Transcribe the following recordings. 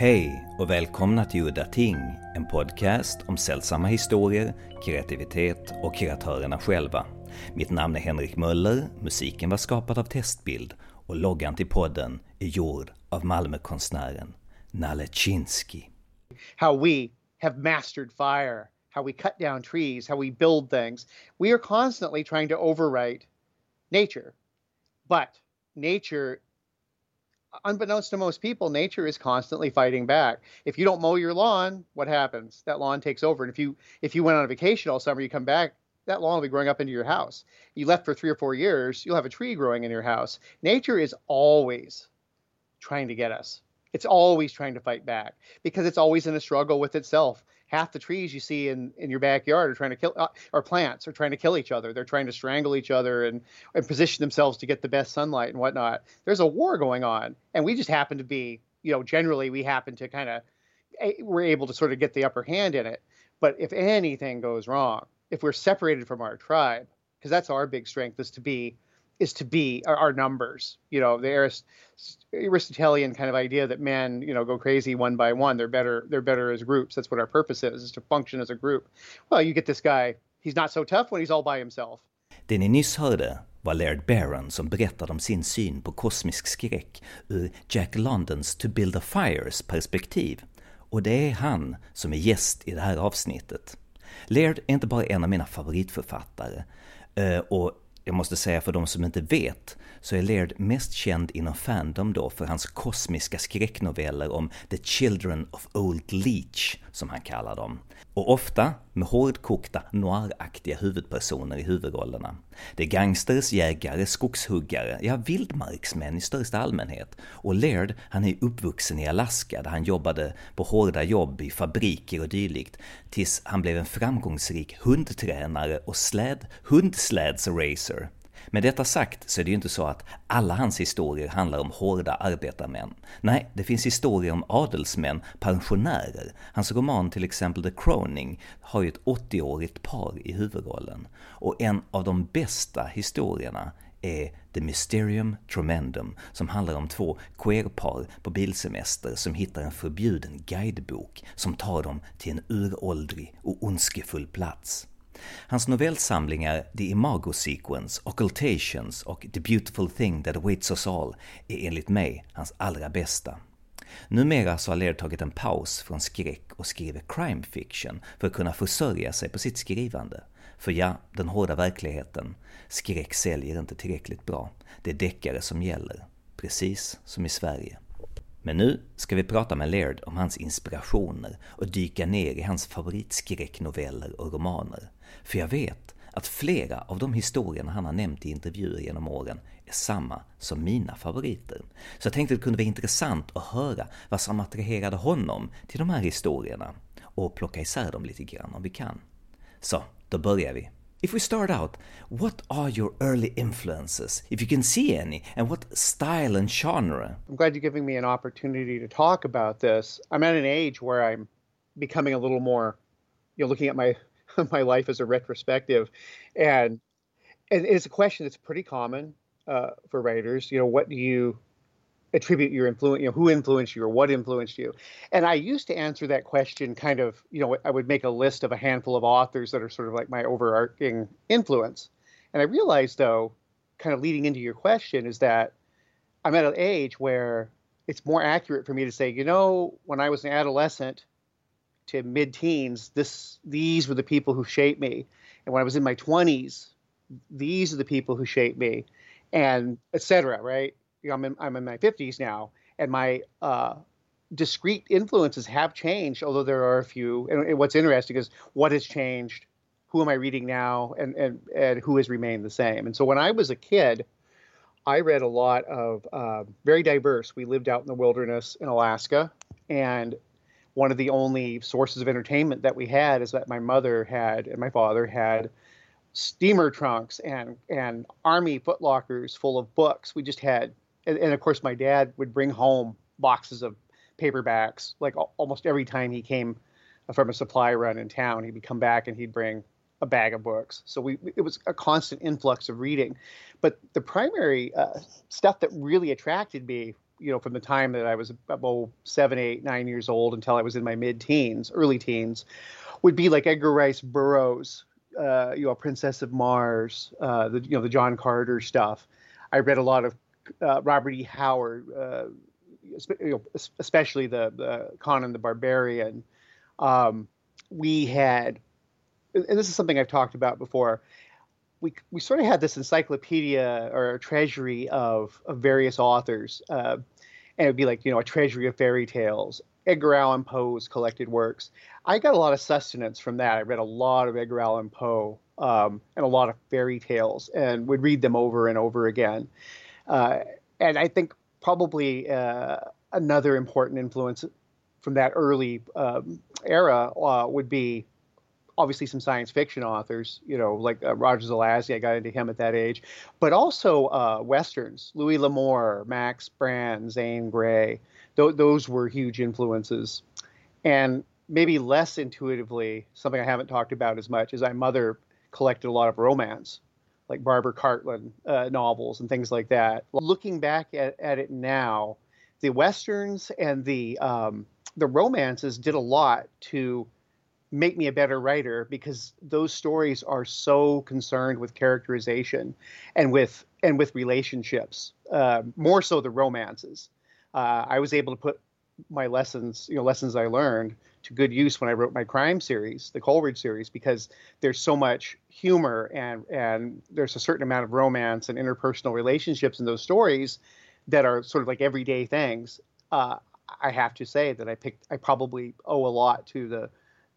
Hej och välkomna till Udda Ting, en podcast om sällsamma historier, kreativitet och kreatörerna själva. Mitt namn är Henrik Möller, musiken var skapad av Testbild och loggan till podden är gjord av Malmökonstnären Nalle Chinsky. How we have mastered fire, how we cut down trees, how we build things. We are constantly trying to overwrite nature. But nature unbeknownst to most people, nature is constantly fighting back. If you don't mow your lawn, what happens? That lawn takes over. And if you if you went on a vacation all summer, you come back, that lawn will be growing up into your house. You left for three or four years, you'll have a tree growing in your house. Nature is always trying to get us. It's always trying to fight back because it's always in a struggle with itself half the trees you see in, in your backyard are trying to kill uh, or plants are trying to kill each other. They're trying to strangle each other and, and position themselves to get the best sunlight and whatnot. There's a war going on, and we just happen to be, you know, generally we happen to kind of we're able to sort of get the upper hand in it. But if anything goes wrong, if we're separated from our tribe, because that's our big strength is to be is to be our, our numbers. You know, the Arist- Aristotelian kind of idea that men, you know, go crazy one by one. They're better. They're better as groups. That's what our purpose is: is to function as a group. Well, you get this guy. He's not so tough when he's all by himself. Det ni nyss hörde var Laird Barron som berättade om sin syn på kosmisk skräck ur Jack Londons To Build a Fires perspektiv. Och det är han som är gäst i det här avsnittet. Laird är inte bara en av mina favoritförfattare, eh, och jag måste säga för de som inte vet, så är Laird mest känd inom Fandom då för hans kosmiska skräcknoveller om The Children of Old Leech, som han kallar dem. Och ofta med hårdkokta, noiraktiga huvudpersoner i huvudrollerna. Det är gangsters, jägare, skogshuggare, ja vildmarksmän i största allmänhet. Och Laird, han är uppvuxen i Alaska där han jobbade på hårda jobb i fabriker och dylikt, tills han blev en framgångsrik hundtränare och släd, hundslädsracer. Med detta sagt så är det ju inte så att alla hans historier handlar om hårda arbetarmän. Nej, det finns historier om adelsmän, pensionärer. Hans roman till exempel The Croning har ju ett 80-årigt par i huvudrollen. Och en av de bästa historierna är The Mysterium Tremendum som handlar om två queerpar på bilsemester som hittar en förbjuden guidebok som tar dem till en uråldrig och ondskefull plats. Hans novellsamlingar The Imago Sequence, Occultations och The Beautiful Thing That Awaits Us All är enligt mig hans allra bästa. Numera så har Laird tagit en paus från skräck och skriver crime fiction för att kunna försörja sig på sitt skrivande. För ja, den hårda verkligheten, skräck säljer inte tillräckligt bra. Det är deckare som gäller, precis som i Sverige. Men nu ska vi prata med Laird om hans inspirationer och dyka ner i hans favoritskräcknoveller och romaner. För jag vet att flera av de historierna han har nämnt i intervjuer genom åren är samma som mina favoriter. Så jag tänkte att det kunde vara intressant att höra vad som attraherade honom till de här historierna och plocka isär dem lite grann om vi kan. Så, då börjar vi. If we start out, what are your early influences, if you can see any, and what style and genre? I'm glad you're giving me an opportunity to talk about this. I'm at an age where I'm becoming a little more, you know, looking at my my life as a retrospective, and and it's a question that's pretty common uh, for writers. You know, what do you attribute your influence, you know, who influenced you or what influenced you? And I used to answer that question kind of, you know, I would make a list of a handful of authors that are sort of like my overarching influence. And I realized, though, kind of leading into your question, is that I'm at an age where it's more accurate for me to say, you know, when I was an adolescent to mid-teens, this these were the people who shaped me, and when I was in my 20s, these are the people who shaped me, and etc. Right? you know, I'm in, I'm in my 50s now, and my uh, discrete influences have changed, although there are a few. And, and, what's interesting is what has changed, who am I reading now, and, and, and who has remained the same. And so when I was a kid, I read a lot of uh, very diverse. We lived out in the wilderness in Alaska, and one of the only sources of entertainment that we had is that my mother had and my father had steamer trunks and and army footlockers full of books. We just had and, and of course my dad would bring home boxes of paperbacks like almost every time he came from a supply run in town he would come back and he'd bring a bag of books so we it was a constant influx of reading but the primary uh, stuff that really attracted me you know, from the time that I was about seven, eight, nine years old until I was in my mid-teens, early teens, would be like Edgar Rice Burroughs, uh, you know, Princess of Mars, uh, the you know the John Carter stuff. I read a lot of uh, Robert E. Howard, uh, you know, especially the, the Conan the Barbarian. Um, we had, and this is something I've talked about before. We, we sort of had this encyclopedia or treasury of, of various authors, uh, and it'd be like you know a treasury of fairy tales, Edgar Allan Poe's collected works. I got a lot of sustenance from that. I read a lot of Edgar Allan Poe um, and a lot of fairy tales, and would read them over and over again. Uh, and I think probably uh, another important influence from that early um, era uh, would be obviously some science fiction authors, you know, like uh, Roger Zelazny. I got into him at that age, but also uh, westerns. Louis L'Amour, Max Brand, Zane Grey. Th- those were huge influences, and maybe less intuitively, something I haven't talked about as much is my mother collected a lot of romance like Barbara Cartland uh, novels and things like that. Looking back at, at it now, the westerns and the um, the romances did a lot to make me a better writer because those stories are so concerned with characterization and with and with relationships uh, more so the romances uh, i was able to put my lessons you know lessons i learned to good use when I wrote my crime series, the Coleridge series, because there's so much humor and and there's a certain amount of romance and interpersonal relationships in those stories that are sort of like everyday things. Uh, I have to say that I picked I probably owe a lot to the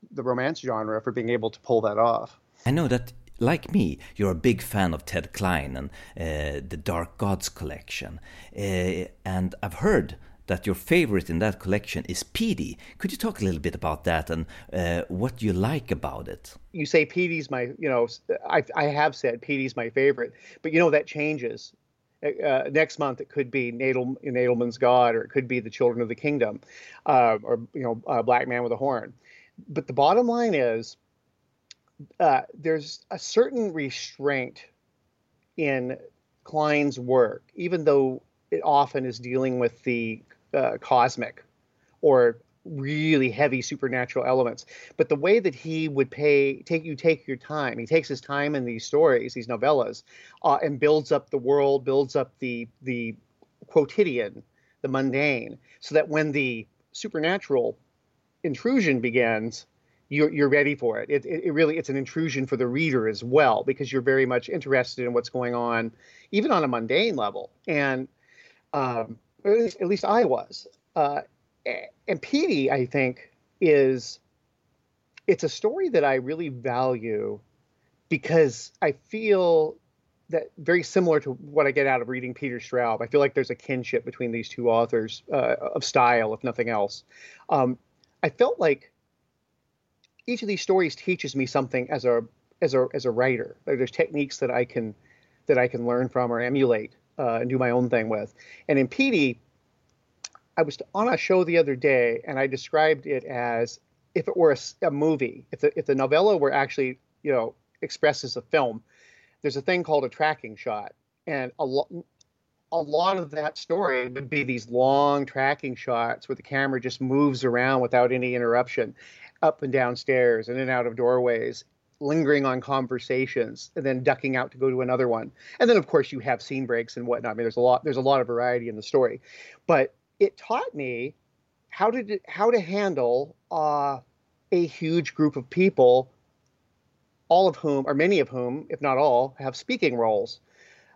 the romance genre for being able to pull that off. I know that like me, you're a big fan of Ted Klein and uh, the Dark Gods collection. Uh, and I've heard that your favorite in that collection is Petey. Could you talk a little bit about that and uh, what you like about it? You say Petey's my, you know, I, I have said Petey's my favorite, but you know that changes. Uh, uh next month it could be Nadel, Nadelman's God, or it could be the Children of the Kingdom, uh, or you know, a Black Man with a Horn. But the bottom line is, uh, there's a certain restraint in Klein's work, even though it often is dealing with the uh, cosmic or really heavy supernatural elements. But the way that he would pay take you take your time. He takes his time in these stories, these novellas, uh, and builds up the world, builds up the the quotidian, the mundane, so that when the supernatural intrusion begins, you're, you're ready for it. It, it. it really it's an intrusion for the reader as well because you're very much interested in what's going on, even on a mundane level. And um, at least, at least I was. Uh, and Petey, I think, is it's a story that I really value because I feel that very similar to what I get out of reading Peter Straub. I feel like there's a kinship between these two authors uh, of style, if nothing else. Um, I felt like each of these stories teaches me something as a as a as a writer. There's techniques that I can that I can learn from or emulate uh, and do my own thing with. And in Petey, I was on a show the other day, and I described it as if it were a, a movie. If the if the novella were actually you know expressed as a film, there's a thing called a tracking shot, and a lot a lot of that story would be these long tracking shots where the camera just moves around without any interruption, up and down stairs, and in and out of doorways, lingering on conversations and then ducking out to go to another one. And then of course you have scene breaks and whatnot. I mean, there's a lot there's a lot of variety in the story, but it taught me how to how to handle uh, a huge group of people, all of whom, or many of whom, if not all, have speaking roles.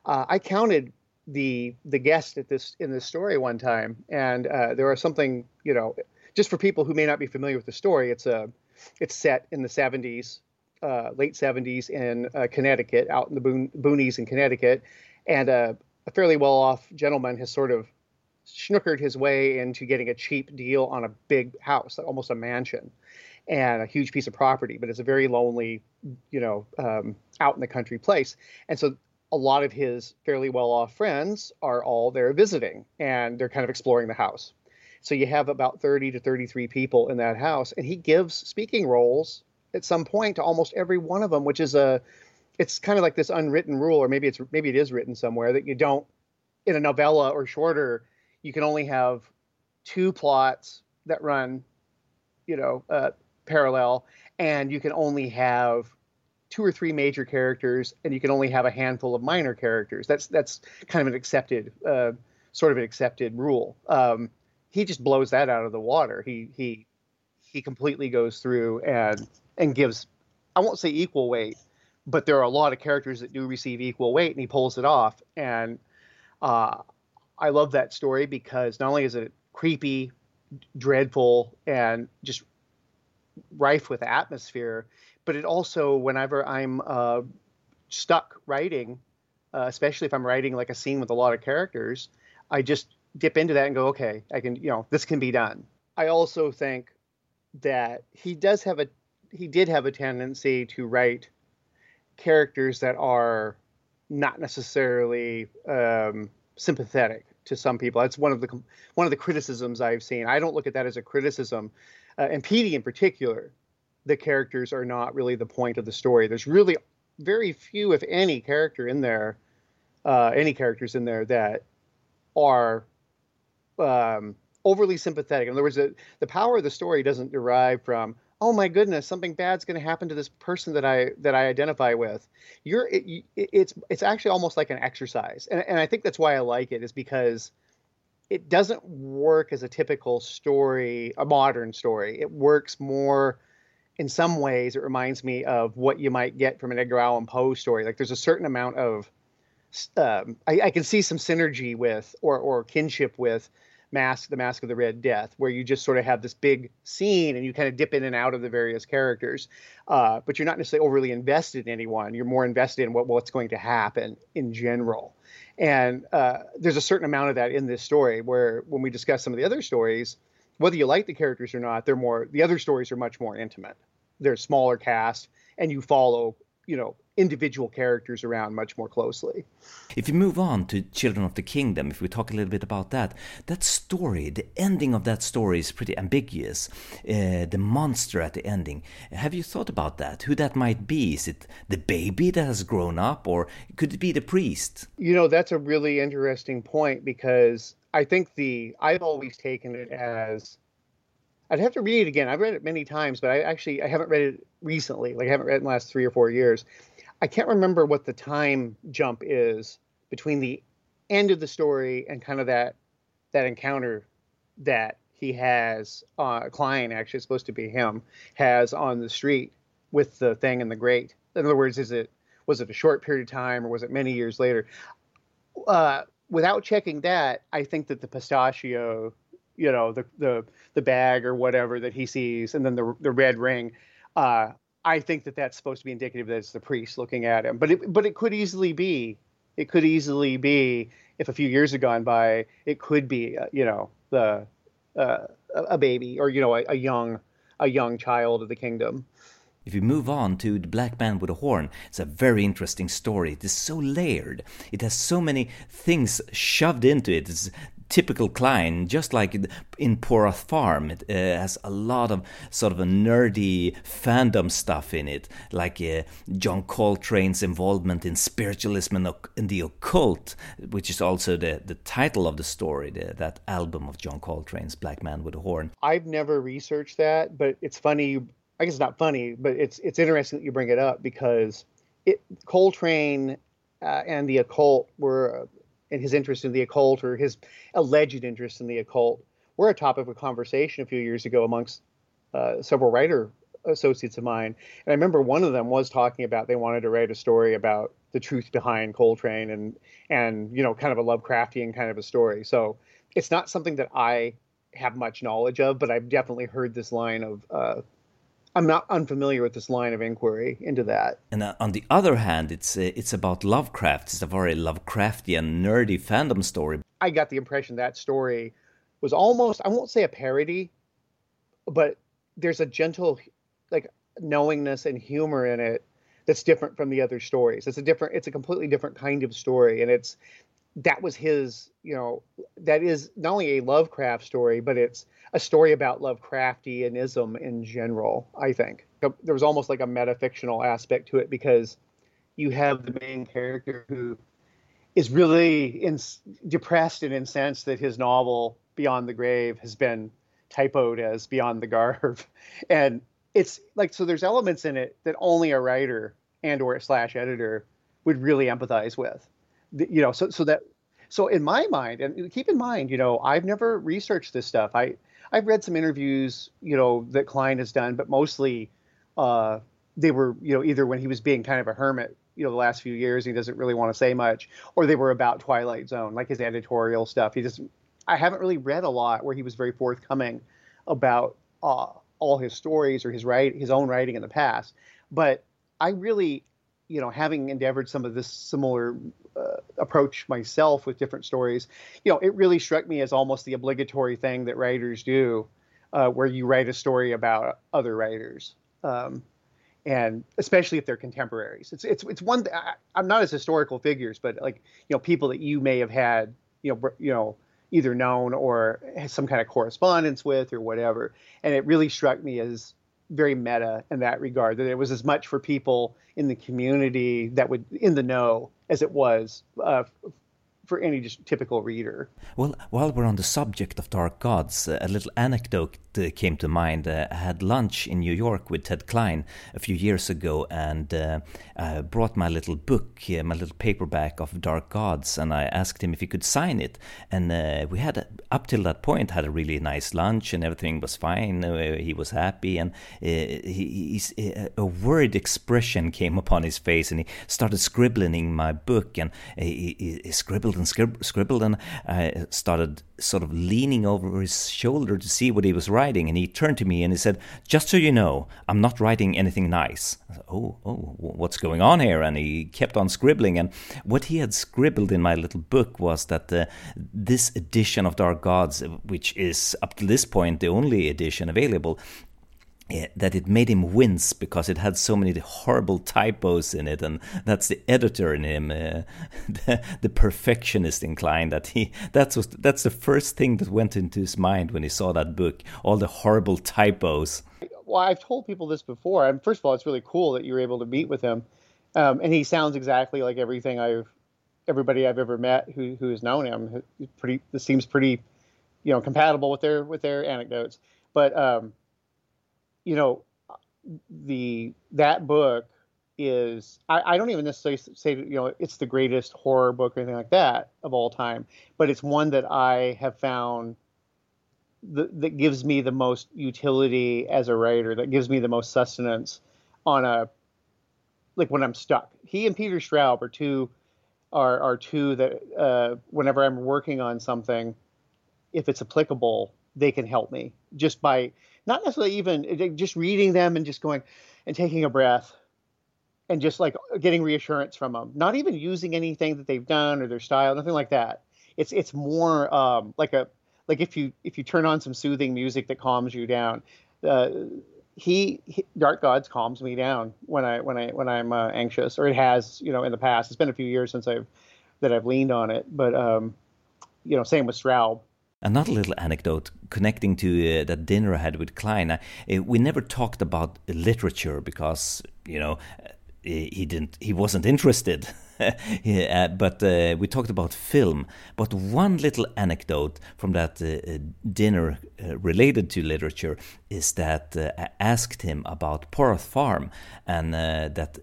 Uh, I counted the the guest at this in this story one time, and uh, there are something you know, just for people who may not be familiar with the story, it's a it's set in the 70s uh, late 70s in uh, Connecticut, out in the boon- boonies in Connecticut, and uh, a fairly well-off gentleman has sort of snookered his way into getting a cheap deal on a big house, almost a mansion, and a huge piece of property. But it's a very lonely, you know, um, out in the country place, and so a lot of his fairly well-off friends are all there visiting, and they're kind of exploring the house. So you have about 30 to 33 people in that house, and he gives speaking roles at some point to almost every one of them, which is a it's kind of like this unwritten rule, or maybe it's maybe it is written somewhere that you don't in a novella or shorter you can only have two plots that run, you know, uh, parallel, and you can only have two or three major characters, and you can only have a handful of minor characters. That's that's kind of an accepted, uh, sort of an accepted rule. Um, he just blows that out of the water. He he he completely goes through and and gives, I won't say equal weight, but there are a lot of characters that do receive equal weight, and he pulls it off. And uh, I love that story because not only is it creepy, dreadful, and just rife with atmosphere, but it also, whenever I'm uh, stuck writing, uh, especially if I'm writing like a scene with a lot of characters, I just dip into that and go, okay, I can, you know, this can be done. I also think that he does have a, he did have a tendency to write characters that are not necessarily um, sympathetic to some people. That's one of the one of the criticisms I've seen. I don't look at that as a criticism, uh, and Petey in particular. The characters are not really the point of the story. There's really very few, if any, character in there, uh, any characters in there that are um, overly sympathetic. In other words, the, the power of the story doesn't derive from oh my goodness, something bad's going to happen to this person that I that I identify with. You're it, it's it's actually almost like an exercise, and and I think that's why I like it is because it doesn't work as a typical story, a modern story. It works more in some ways. It reminds me of what you might get from an Edgar Allan Poe story. Like there's a certain amount of um, I, I can see some synergy with or or kinship with Mask, the Mask of the Red Death, where you just sort of have this big scene and you kind of dip in and out of the various characters, uh, but you're not necessarily overly invested in anyone. You're more invested in what, what's going to happen in general. And uh, there's a certain amount of that in this story where when we discuss some of the other stories, whether you like the characters or not, they're more, the other stories are much more intimate. They're smaller cast and you follow, you know, individual characters around much more closely. If you move on to Children of the Kingdom, if we talk a little bit about that, that story, the ending of that story is pretty ambiguous. Uh, the monster at the ending. Have you thought about that? Who that might be? Is it the baby that has grown up, or could it be the priest? You know, that's a really interesting point because I think the I've always taken it as I'd have to read it again. I've read it many times, but I actually I haven't read it recently. Like I haven't read it in the last three or four years. I can't remember what the time jump is between the end of the story and kind of that that encounter that he has uh Klein actually supposed to be him has on the street with the thing and the grate. In other words, is it was it a short period of time or was it many years later? Uh, without checking that, I think that the pistachio, you know, the the the bag or whatever that he sees, and then the the red ring, uh, I think that that's supposed to be indicative that it's the priest looking at him. But it, but it could easily be, it could easily be if a few years have gone by, it could be, uh, you know, the uh, a baby or you know a, a young a young child of the kingdom. If we move on to The Black Man with a Horn, it's a very interesting story. It is so layered. It has so many things shoved into it. It's typical Klein, just like in Poroth Farm, it uh, has a lot of sort of a nerdy fandom stuff in it, like uh, John Coltrane's involvement in spiritualism and, in the occult, which is also the, the title of the story, the, that album of John Coltrane's Black Man with a Horn. I've never researched that, but it's funny. I guess it's not funny, but it's it's interesting that you bring it up because it Coltrane uh, and the occult were and his interest in the occult or his alleged interest in the occult were a topic of conversation a few years ago amongst uh, several writer associates of mine. And I remember one of them was talking about they wanted to write a story about the truth behind Coltrane and and you know kind of a Lovecraftian kind of a story. So it's not something that I have much knowledge of, but I've definitely heard this line of uh, I'm not unfamiliar with this line of inquiry into that. And uh, on the other hand, it's uh, it's about Lovecraft. It's a very Lovecraftian, nerdy fandom story. I got the impression that story was almost I won't say a parody, but there's a gentle like knowingness and humor in it that's different from the other stories. It's a different it's a completely different kind of story and it's that was his, you know, that is not only a Lovecraft story, but it's a story about Lovecraftianism in general, I think. There was almost like a metafictional aspect to it because you have the main character who is really in, depressed and incensed that his novel Beyond the Grave has been typoed as Beyond the Garve, and it's like so. There's elements in it that only a writer and or slash editor would really empathize with, you know. So so that so in my mind, and keep in mind, you know, I've never researched this stuff. I I've read some interviews, you know, that Klein has done, but mostly uh, they were, you know, either when he was being kind of a hermit, you know, the last few years, he doesn't really want to say much, or they were about Twilight Zone, like his editorial stuff. He just, I haven't really read a lot where he was very forthcoming about uh, all his stories or his write his own writing in the past. But I really, you know, having endeavored some of this similar uh, approach myself with different stories, you know, it really struck me as almost the obligatory thing that writers do, uh, where you write a story about other writers. Um, and especially if they're contemporaries, it's it's it's one. I, I'm not as historical figures, but like you know, people that you may have had, you know, you know, either known or some kind of correspondence with or whatever. And it really struck me as very meta in that regard that it was as much for people in the community that would in the know as it was uh, for any just typical reader. Well, while we're on the subject of Dark Gods, uh, a little anecdote uh, came to mind. Uh, I had lunch in New York with Ted Klein a few years ago and uh, I brought my little book, my little paperback of Dark Gods, and I asked him if he could sign it. And uh, we had, up till that point, had a really nice lunch and everything was fine. he was happy and he, a worried expression came upon his face and he started scribbling in my book and he, he scribbled scribbled and scribbled, and I started sort of leaning over his shoulder to see what he was writing. And he turned to me and he said, "Just so you know, I'm not writing anything nice." Said, oh, oh, what's going on here? And he kept on scribbling. And what he had scribbled in my little book was that uh, this edition of Dark Gods, which is up to this point the only edition available, that it made him wince because it had so many horrible typos in it, and that's the editor in him, uh, the, the, perfectionist inclined. That he that's was that's the first thing that went into his mind when he saw that book, all the horrible typos. Well, I've told people this before. And first of all, it's really cool that you're able to meet with him, um, and he sounds exactly like everything I've everybody I've ever met who who has known him. Pretty, this seems pretty, you know, compatible with their with their anecdotes, but. Um, you know, the that book is I, I, don't even necessarily say you know it's the greatest horror book or anything like that of all time, but it's one that I have found that gives me the most utility as a writer, that gives me the most sustenance on a like when I'm stuck. He and Peter Straub are two are are two that uh, whenever I'm working on something, if it's applicable, they can help me just by not necessarily even just reading them and just going and taking a breath and just like getting reassurance from them not even using anything that they've done or their style nothing like that. It's it's more um, like a like if you if you turn on some soothing music that calms you down uh, he, he, dark gods calms me down when i when i when i'm uh, anxious or it has you know in the past. It's been a few years since i've that i've leaned on it but um you know same with straub Another little anecdote connecting to uh, that dinner I had with Klein. Uh, we never talked about literature because you know uh, he didn't he wasn't interested. Yeah, but uh, we talked about film. But one little anecdote from that uh, dinner uh, related to literature is that i asked him about Poroth farm and that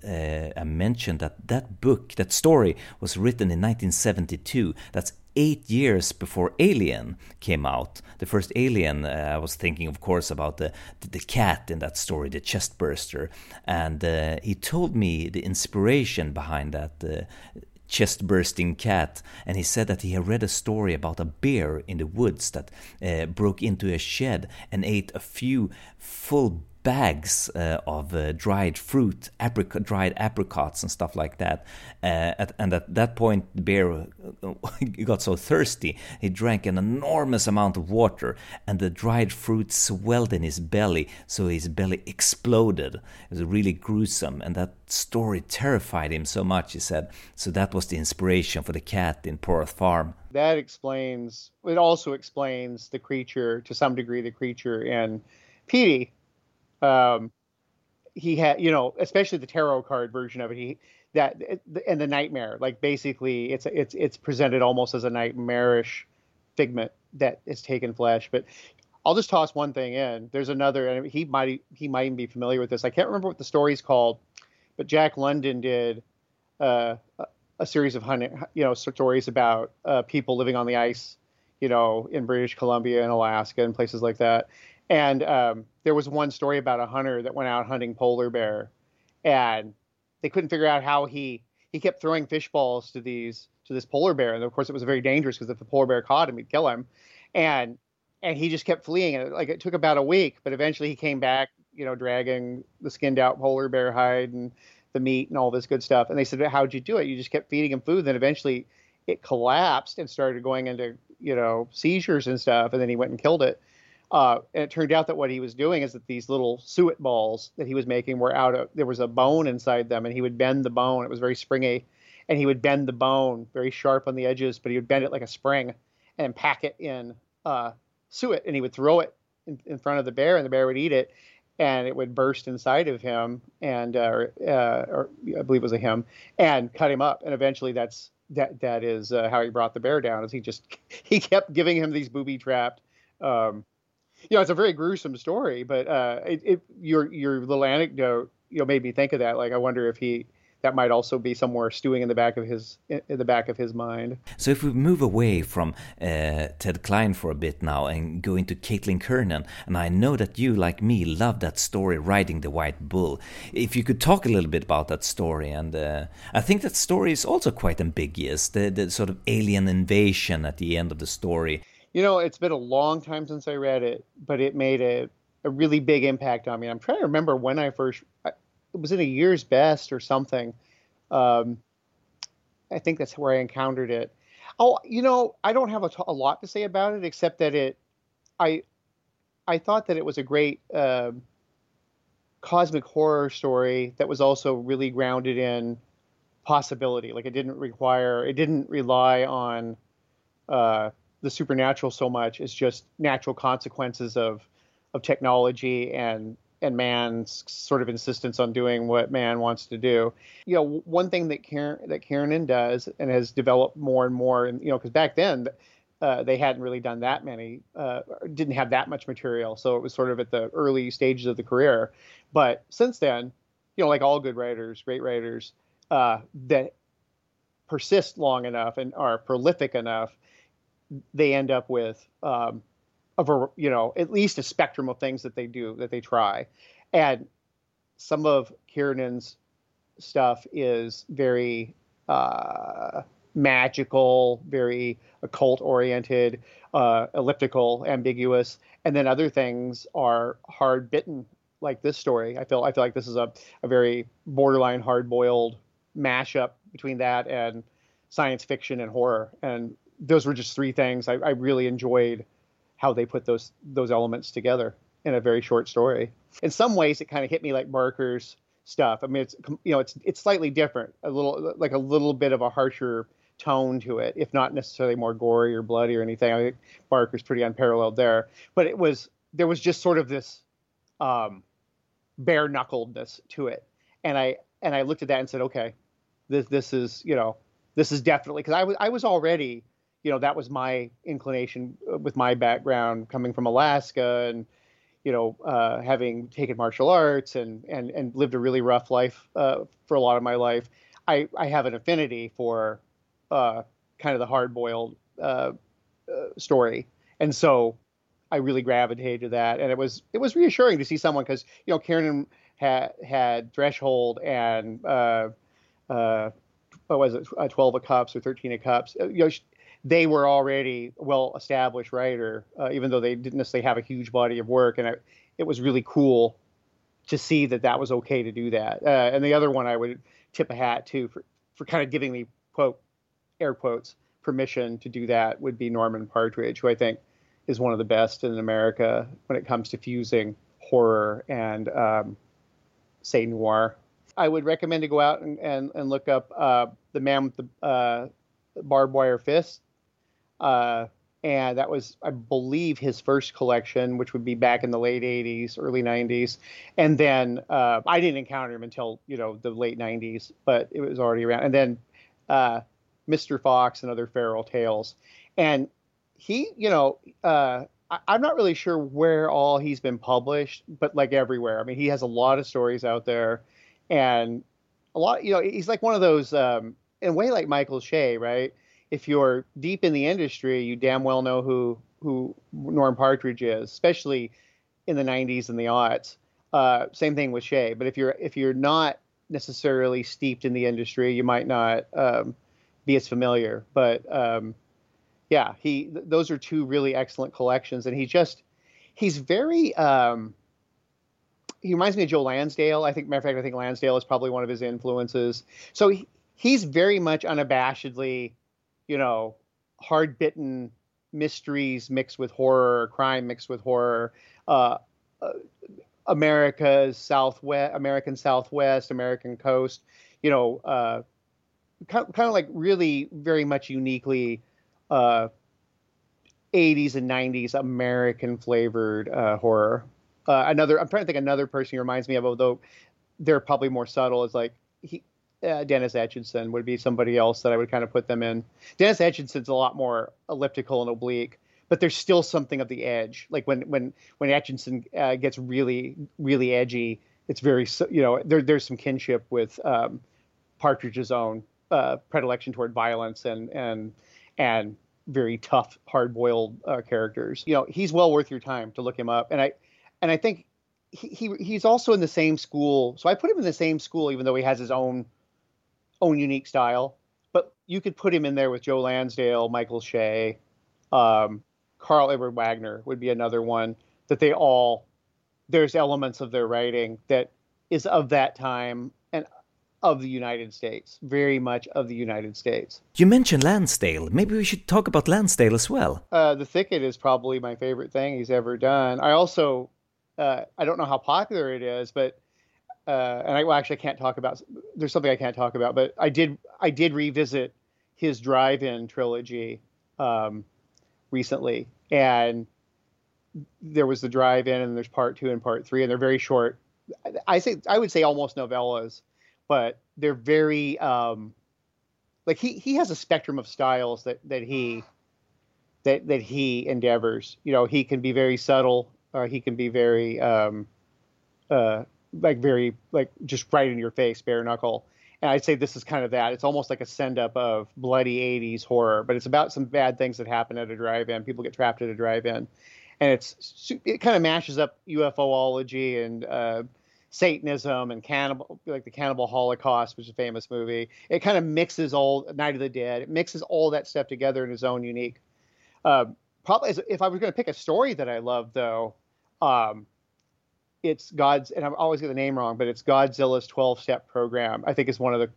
i mentioned that that book that story was written in 1972 that's eight years before Alien came out. The first Alien, uh, I was thinking, of course, about the the cat in that story, the chestburster, and uh, he told me the inspiration behind that. Uh, chest bursting cat, and he said that he had read a story about a bear in the woods that uh, broke into a shed and ate a few full bags uh, of uh, dried fruit, dried apricots and stuff like that. Uh, at, and at that point, the bear got so thirsty, he drank an enormous amount of water, and the dried fruit swelled in his belly, so his belly exploded. It was really gruesome, and that story terrified him so much, he said. So that was the inspiration for the cat in Poroth Farm. That explains, it also explains the creature, to some degree, the creature in Petey um, he had, you know, especially the tarot card version of it. He that and the nightmare like basically it's it's it's presented almost as a nightmarish figment that is taken flesh but I'll just toss one thing in. There's another, and he might he might even be familiar with this. I can't remember what the story's called, but Jack London did uh, a series of hunting, you know, stories about uh, people living on the ice, you know, in British Columbia and Alaska and places like that. And um, there was one story about a hunter that went out hunting polar bear, and they couldn't figure out how he he kept throwing fish balls to these to this polar bear, and of course it was very dangerous because if the polar bear caught him, he'd kill him. And and he just kept fleeing. And like it took about a week, but eventually he came back, you know, dragging the skinned out polar bear hide and the meat and all this good stuff. And they said, "How'd you do it? You just kept feeding him food." Then eventually it collapsed and started going into you know seizures and stuff. And then he went and killed it. Uh, and it turned out that what he was doing is that these little suet balls that he was making were out of there was a bone inside them, and he would bend the bone. It was very springy, and he would bend the bone very sharp on the edges, but he would bend it like a spring and pack it in uh, suet and he would throw it in, in, front of the bear and the bear would eat it and it would burst inside of him and uh, uh, or I believe it was a him and cut him up and eventually that's that that is uh, how he brought the bear down is he just he kept giving him these booby trapped um, you know it's a very gruesome story but uh, it, it, your your little anecdote you know made me think of that. Like I wonder if he that might also be somewhere stewing in the back of his in the back of his mind. So if we move away from uh, Ted Klein for a bit now and go into Caitlin Kiernan, and I know that you, like me, love that story, riding the white bull. If you could talk a little bit about that story, and uh, I think that story is also quite ambiguous. The the sort of alien invasion at the end of the story. You know, it's been a long time since I read it, but it made a a really big impact on me. I'm trying to remember when I first it was in a year's best or something. Um, I think that's where I encountered it. Oh, you know, I don't have a, t- a lot to say about it except that it, I, I thought that it was a great uh, cosmic horror story that was also really grounded in possibility. Like it didn't require, it didn't rely on uh, the supernatural so much as just natural consequences of of technology and and man's sort of insistence on doing what man wants to do. You know, one thing that Karen, that Kiernan does and has developed more and more, and you know, because back then uh, they hadn't really done that many, uh, didn't have that much material, so it was sort of at the early stages of the career. But since then, you know, like all good writers, great writers, uh, that persist long enough and are prolific enough, they end up with um, of a you know at least a spectrum of things that they do that they try, and some of Kiernan's stuff is very uh, magical, very occult oriented, uh, elliptical, ambiguous, and then other things are hard bitten, like this story. I feel I feel like this is a, a very borderline hard boiled mashup between that and science fiction and horror, and those were just three things I, I really enjoyed how they put those those elements together in a very short story. In some ways, it kind of hit me like Barker's stuff. I mean, it's you know, it's it's slightly different, a little like a little bit of a harsher tone to it, if not necessarily more gory or bloody or anything. I think Barker's pretty unparalleled there, but it was there was just sort of this um, bare knuckledness to it, and I and I looked at that and said, okay, this this is you know this is definitely because I was I was already you know that was my inclination uh, with my background coming from Alaska and you know uh, having taken martial arts and and and lived a really rough life uh, for a lot of my life. I I have an affinity for uh, kind of the hard boiled uh, uh, story, and so I really gravitated to that. And it was it was reassuring to see someone because you know Karen had had Threshold and what was it, 12 of Cups or 13 of Cups. You know, they were already well established writer, uh, even though they didn't necessarily have a huge body of work. And it, it was really cool to see that that was okay to do that. Uh, and the other one I would tip a hat to for, for kind of giving me quote air quotes permission to do that would be Norman Partridge, who I think is one of the best in America when it comes to fusing horror and um, say noir. I would recommend to go out and, and, and look up uh, the man with the uh, barbed wire fist uh, and that was, I believe, his first collection, which would be back in the late '80s, early '90s. And then uh, I didn't encounter him until you know the late '90s, but it was already around. And then uh, Mr. Fox and other feral tales, and he, you know, uh, I, I'm not really sure where all he's been published, but like everywhere. I mean, he has a lot of stories out there, and a lot. You know, he's like one of those um, in a way like Michael Shea, right? If you're deep in the industry, you damn well know who who Norm Partridge is, especially in the 90s and the aughts. Uh, same thing with Shea. But if you're if you're not necessarily steeped in the industry, you might not um, be as familiar. But um, yeah, he th- those are two really excellent collections, and he just he's very um, he reminds me of Joe Lansdale. I think, matter of fact, I think Lansdale is probably one of his influences. So he, he's very much unabashedly you know, hard bitten mysteries mixed with horror, crime mixed with horror. Uh, uh, America's Southwest, American Southwest, American coast, you know, uh, kind, kind of like really very much uniquely uh, 80s and 90s American flavored uh, horror. Uh, another, I'm trying to think another person he reminds me of, although they're probably more subtle, is like he, uh, Dennis Etchison would be somebody else that I would kind of put them in. Dennis Etchison's a lot more elliptical and oblique, but there's still something of the edge. Like when when when Etchison uh, gets really really edgy, it's very you know there there's some kinship with um, Partridge's own uh, predilection toward violence and and and very tough, hard boiled uh, characters. You know, he's well worth your time to look him up, and I and I think. He, he he's also in the same school, so I put him in the same school, even though he has his own own unique style. But you could put him in there with Joe Lansdale, Michael Shea, um, Karl Edward Wagner would be another one that they all there's elements of their writing that is of that time and of the United States, very much of the United States. You mentioned Lansdale. Maybe we should talk about Lansdale as well. Uh, the Thicket is probably my favorite thing he's ever done. I also, uh, I don't know how popular it is, but uh, and I well, actually I can't talk about. There's something I can't talk about, but I did I did revisit his Drive-In trilogy um, recently, and there was the Drive-In, and there's Part Two and Part Three, and they're very short. I say I would say almost novellas, but they're very um, like he he has a spectrum of styles that that he that that he endeavors. You know, he can be very subtle, or he can be very um, uh, like very like just right in your face, bare knuckle. And I'd say this is kind of that. It's almost like a send up of bloody 80s horror, but it's about some bad things that happen at a drive-in. People get trapped at a drive-in, and it's it kind of mashes up UFOlogy and uh, Satanism and cannibal, like the Cannibal Holocaust, which is a famous movie. It kind of mixes all Night of the Dead. It mixes all that stuff together in its own unique. Uh, probably, if I was going to pick a story that I love, though, um, it's God's, and I'm always get the name wrong, but it's Godzilla's 12 step program. I think is one of the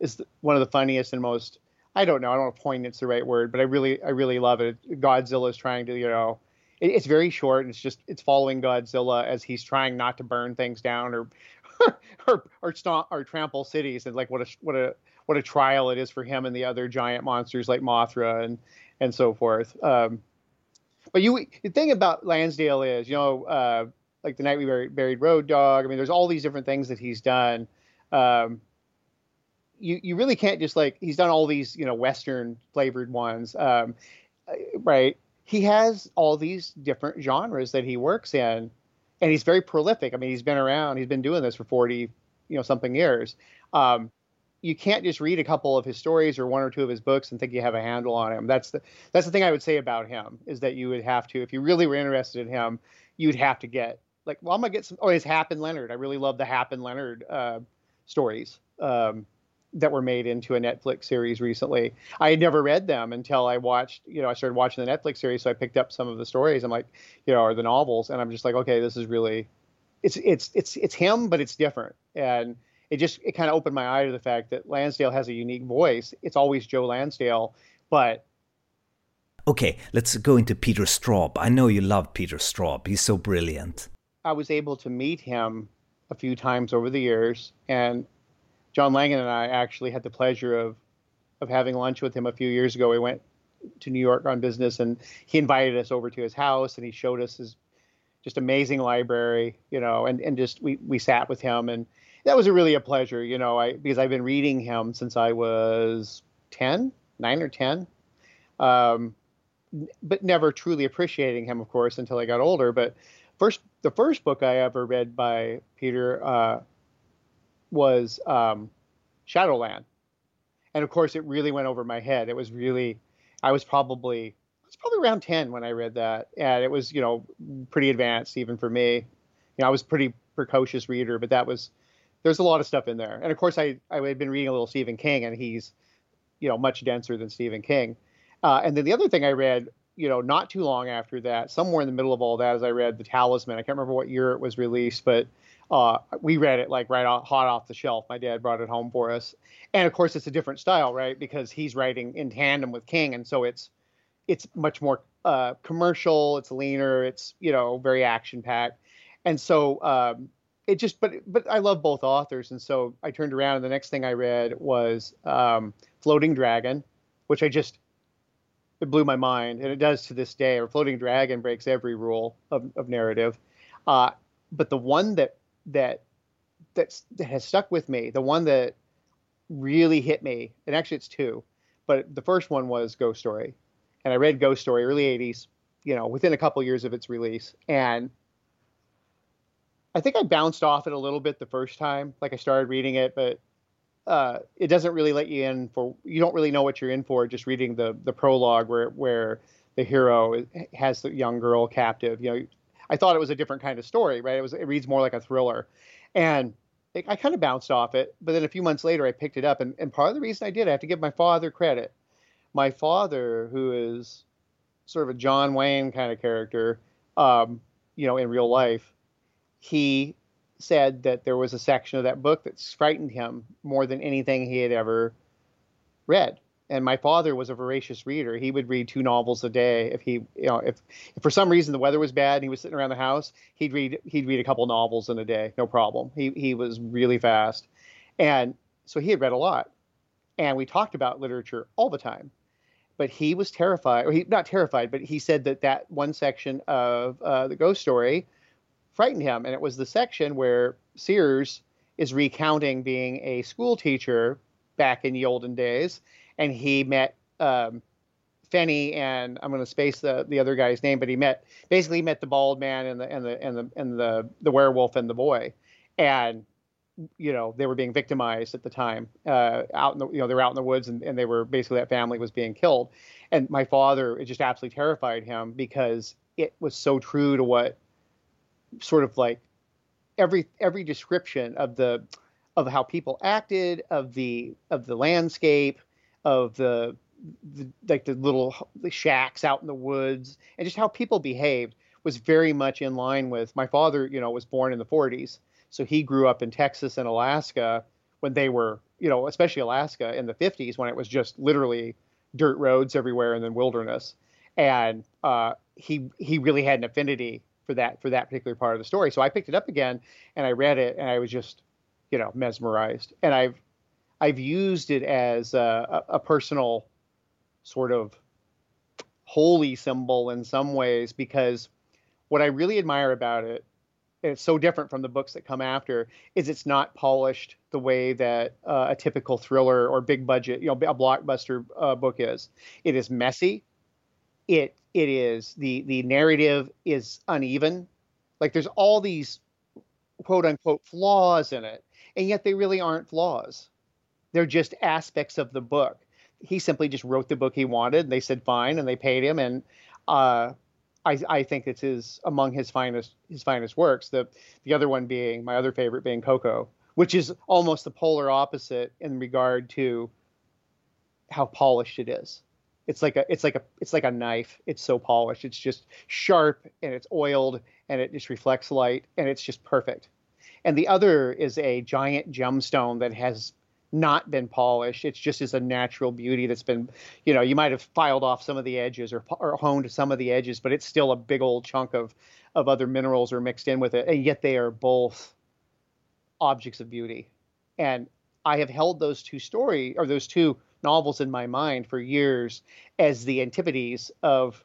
is one of the funniest and most I don't know I don't know if poignant's the right word, but I really I really love it. Godzilla is trying to you know it, it's very short and it's just it's following Godzilla as he's trying not to burn things down or or or stomp or trample cities and like what a what a what a trial it is for him and the other giant monsters like Mothra and and so forth. Um, but you the thing about Lansdale is you know. Uh, like the night we buried, buried road dog. I mean, there's all these different things that he's done. Um, you you really can't just like he's done all these you know Western flavored ones, um, right? He has all these different genres that he works in, and he's very prolific. I mean, he's been around. He's been doing this for forty you know something years. Um, you can't just read a couple of his stories or one or two of his books and think you have a handle on him. That's the that's the thing I would say about him is that you would have to, if you really were interested in him, you'd have to get like, well, I'm gonna get some. Oh, his Hap and Leonard. I really love the Hap and Leonard uh, stories um, that were made into a Netflix series recently. I had never read them until I watched. You know, I started watching the Netflix series, so I picked up some of the stories. I'm like, you know, or the novels, and I'm just like, okay, this is really, it's it's it's it's him, but it's different, and it just it kind of opened my eye to the fact that Lansdale has a unique voice. It's always Joe Lansdale, but Okay, let's go into Peter Straub. I know you love Peter Straub. He's so brilliant. I was able to meet him a few times over the years, and John Langan and I actually had the pleasure of of having lunch with him a few years ago. We went to New York on business, and he invited us over to his house, and he showed us his just amazing library, you know, and and just we we sat with him, and that was a really a pleasure, you know, I because I've been reading him since I was 10, 9 or 10. Um, but never truly appreciating him, of course, until I got older. But first, the first book I ever read by Peter uh, was um, Shadowland, and of course, it really went over my head. It was really, I was probably, I was probably around ten when I read that, and it was, you know, pretty advanced even for me. You know, I was pretty precocious reader, but that was, there's a lot of stuff in there. And of course, I I had been reading a little Stephen King, and he's, you know, much denser than Stephen King. Uh, and then the other thing I read, you know, not too long after that, somewhere in the middle of all that, as I read The Talisman. I can't remember what year it was released, but uh, we read it like right off, hot off the shelf. My dad brought it home for us, and of course, it's a different style, right? Because he's writing in tandem with King, and so it's it's much more uh, commercial. It's leaner. It's you know very action packed, and so um, it just. But but I love both authors, and so I turned around, and the next thing I read was um, Floating Dragon, which I just it blew my mind, and it does to this day. Or Floating Dragon breaks every rule of, of narrative. Uh, but the one that that that has stuck with me, the one that really hit me, and actually it's two, but the first one was Ghost Story, and I read Ghost Story early '80s, you know, within a couple years of its release, and I think I bounced off it a little bit the first time. Like I started reading it, but uh, it doesn't really let you in for you don't really know what you're in for just reading the the prologue where where the hero has the young girl captive. You know, I thought it was a different kind of story, right? It was it reads more like a thriller, and it, I kind of bounced off it. But then a few months later, I picked it up, and, and part of the reason I did, I have to give my father credit. My father, who is sort of a John Wayne kind of character, um, you know, in real life, he said that there was a section of that book that frightened him more than anything he had ever read. And my father was a voracious reader. He would read two novels a day. If he, you know, if, if for some reason the weather was bad and he was sitting around the house, he'd read he'd read a couple novels in a day, no problem. He he was really fast, and so he had read a lot. And we talked about literature all the time, but he was terrified, or he not terrified, but he said that that one section of uh, the ghost story frightened him. And it was the section where Sears is recounting being a school teacher back in the olden days, and he met um, Fenny and I'm going to space the the other guy's name, but he met basically met the bald man and the and the and the and the the werewolf and the boy, and you know they were being victimized at the time uh, out in the you know they were out in the woods and, and they were basically that family was being killed, and my father it just absolutely terrified him because it was so true to what sort of like every every description of the of how people acted, of the of the landscape, of the, the like the little the shacks out in the woods, and just how people behaved was very much in line with my father. You know, was born in the 40s, so he grew up in Texas and Alaska when they were, you know, especially Alaska in the 50s when it was just literally dirt roads everywhere and then wilderness. And uh, he he really had an affinity for that for that particular part of the story. So I picked it up again and I read it and I was just, you know, mesmerized. And I've I've used it as a, a personal sort of holy symbol in some ways because what I really admire about it, and it's so different from the books that come after, is it's not polished the way that uh, a typical thriller or big budget, you know, a blockbuster uh, book is. It is messy. It it is the the narrative is uneven. Like there's all these quote unquote flaws in it and yet they really aren't flaws. They're just aspects of the book. He simply just wrote the book he wanted and they said fine and they paid him and uh, I, I think it's his among his finest his finest works the the other one being my other favorite being Koko which is almost the polar opposite in regard to how polished it is it's like a it's like a it's like a knife. It's so polished. It's just sharp and it's oiled and it just reflects light and it's just perfect. And the other is a giant gemstone that has not been polished. It's just as a natural beauty that's been you know you might have filed off some of the edges or, or honed some of the edges but it's still a big old chunk of of other minerals are mixed in with it. And yet they are both objects of beauty. And i have held those two story or those two novels in my mind for years as the antipodes of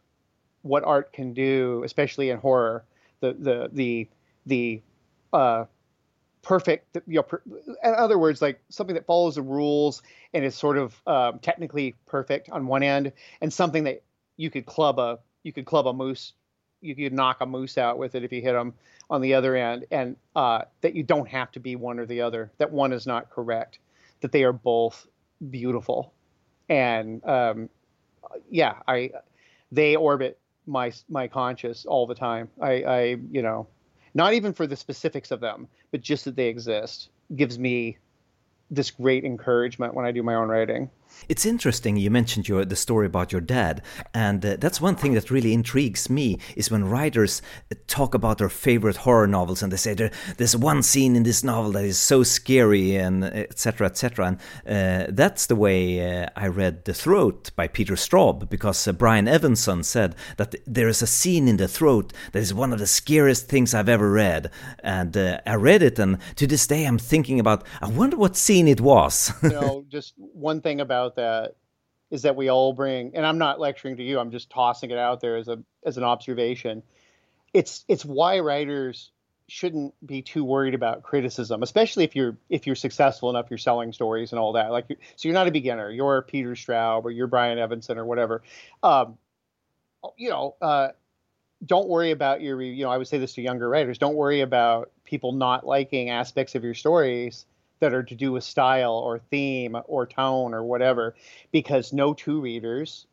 what art can do, especially in horror. The the the the uh, perfect, you know, per, in other words, like something that follows the rules and is sort of um, technically perfect on one end, and something that you could club a you could club a moose, you could knock a moose out with it if you hit them on the other end, and uh, that you don't have to be one or the other. That one is not correct. That they are both beautiful, and um, yeah, I they orbit my my conscious all the time. I, I you know not even for the specifics of them, but just that they exist gives me this great encouragement when I do my own writing. It's interesting you mentioned your the story about your dad, and uh, that's one thing that really intrigues me is when writers talk about their favorite horror novels and they say there, there's one scene in this novel that is so scary and etc. etc. And uh, that's the way uh, I read The Throat by Peter Straub because uh, Brian Evenson said that there is a scene in The Throat that is one of the scariest things I've ever read, and uh, I read it, and to this day I'm thinking about I wonder what scene it was. you know, just one thing about about that is that we all bring and I'm not lecturing to you, I'm just tossing it out there as a as an observation. It's it's why writers shouldn't be too worried about criticism, especially if you're if you're successful enough, you're selling stories and all that. Like, so you're not a beginner. You're Peter Straub or you're Brian Evenson or whatever. Um, you know, uh, don't worry about your. You know, I would say this to younger writers. Don't worry about people not liking aspects of your stories that are to do with style or theme or tone or whatever, because no two readers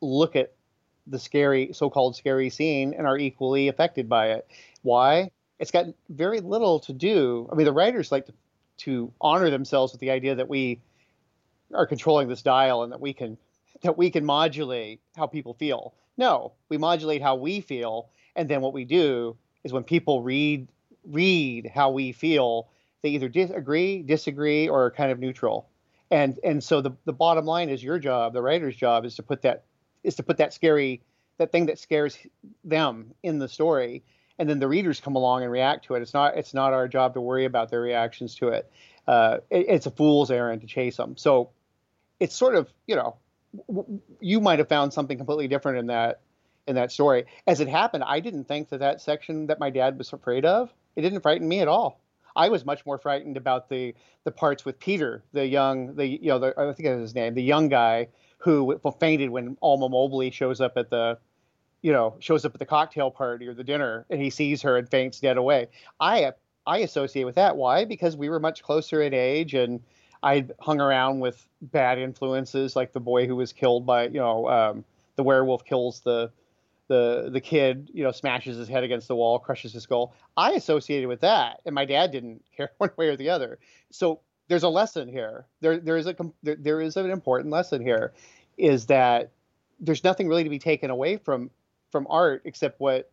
look at the scary, so-called scary scene and are equally affected by it. Why? It's got very little to do. I mean, the writers like to, to honor themselves with the idea that we are controlling this dial and that we can that we can modulate how people feel. No, we modulate how we feel, and then what we do is when people read read how we feel, they either disagree, disagree, or are kind of neutral. And and so the the bottom line is your job, the writer's job, is to put that is to put that scary that thing that scares them in the story, and then the readers come along and react to it. It's not it's not our job to worry about their reactions to it. Uh, it it's a fool's errand to chase them. So it's sort of you know you might have found something completely different in that in that story. As it happened, I didn't think that that section that my dad was afraid of it didn't frighten me at all. I was much more frightened about the the parts with Peter, the young, the you know, the, I think that's his name, the young guy who fainted when Alma Mobley shows up at the, you know, shows up at the cocktail party or the dinner, and he sees her and faints dead away. I I associate with that. Why? Because we were much closer in age, and I hung around with bad influences like the boy who was killed by, you know, um, the werewolf kills the the the kid you know smashes his head against the wall crushes his skull. I associated with that and my dad didn't care one way or the other. So there's a lesson here. There there is a there, there is an important lesson here is that there's nothing really to be taken away from from art except what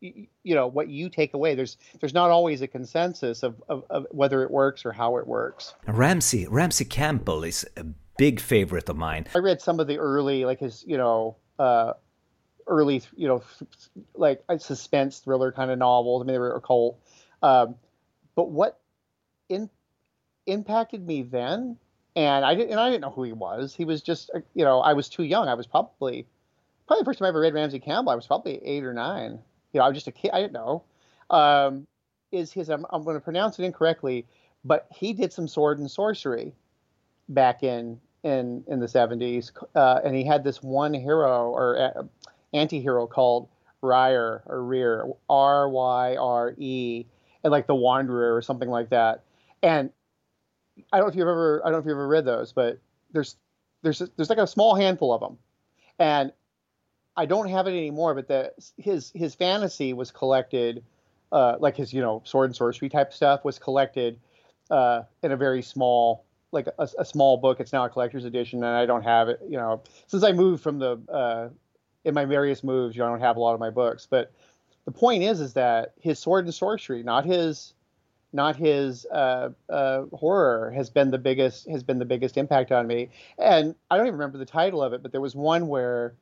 you know what you take away. There's there's not always a consensus of, of, of whether it works or how it works. Ramsey ramsey campbell is a big favorite of mine. I read some of the early like his you know uh, early, you know, like a suspense thriller kind of novels. I mean, they were occult. Um, but what in, impacted me then, and I didn't, and I didn't know who he was. He was just, uh, you know, I was too young. I was probably, probably the first time I ever read Ramsey Campbell. I was probably eight or nine. You know, I was just a kid. I didn't know. Um, is his? I'm, I'm going to pronounce it incorrectly, but he did some sword and sorcery back in in in the 70s, uh, and he had this one hero or uh, anti-hero called Ryer or Rear, R Y R E, and like the Wanderer or something like that. And I don't know if you've ever I don't know if you've ever read those, but there's there's there's like a small handful of them, and I don't have it anymore. But the his his fantasy was collected, uh, like his you know sword and sorcery type stuff was collected uh, in a very small like a, a, small book. It's now a collector's edition, and I don't have it. You know, since I moved from the uh, in my various moves, you know, I don't have a lot of my books, but the point is, is that his sword and sorcery, not his, not his uh, uh, horror, has been the biggest has been the biggest impact on me. And I don't even remember the title of it, but there was one where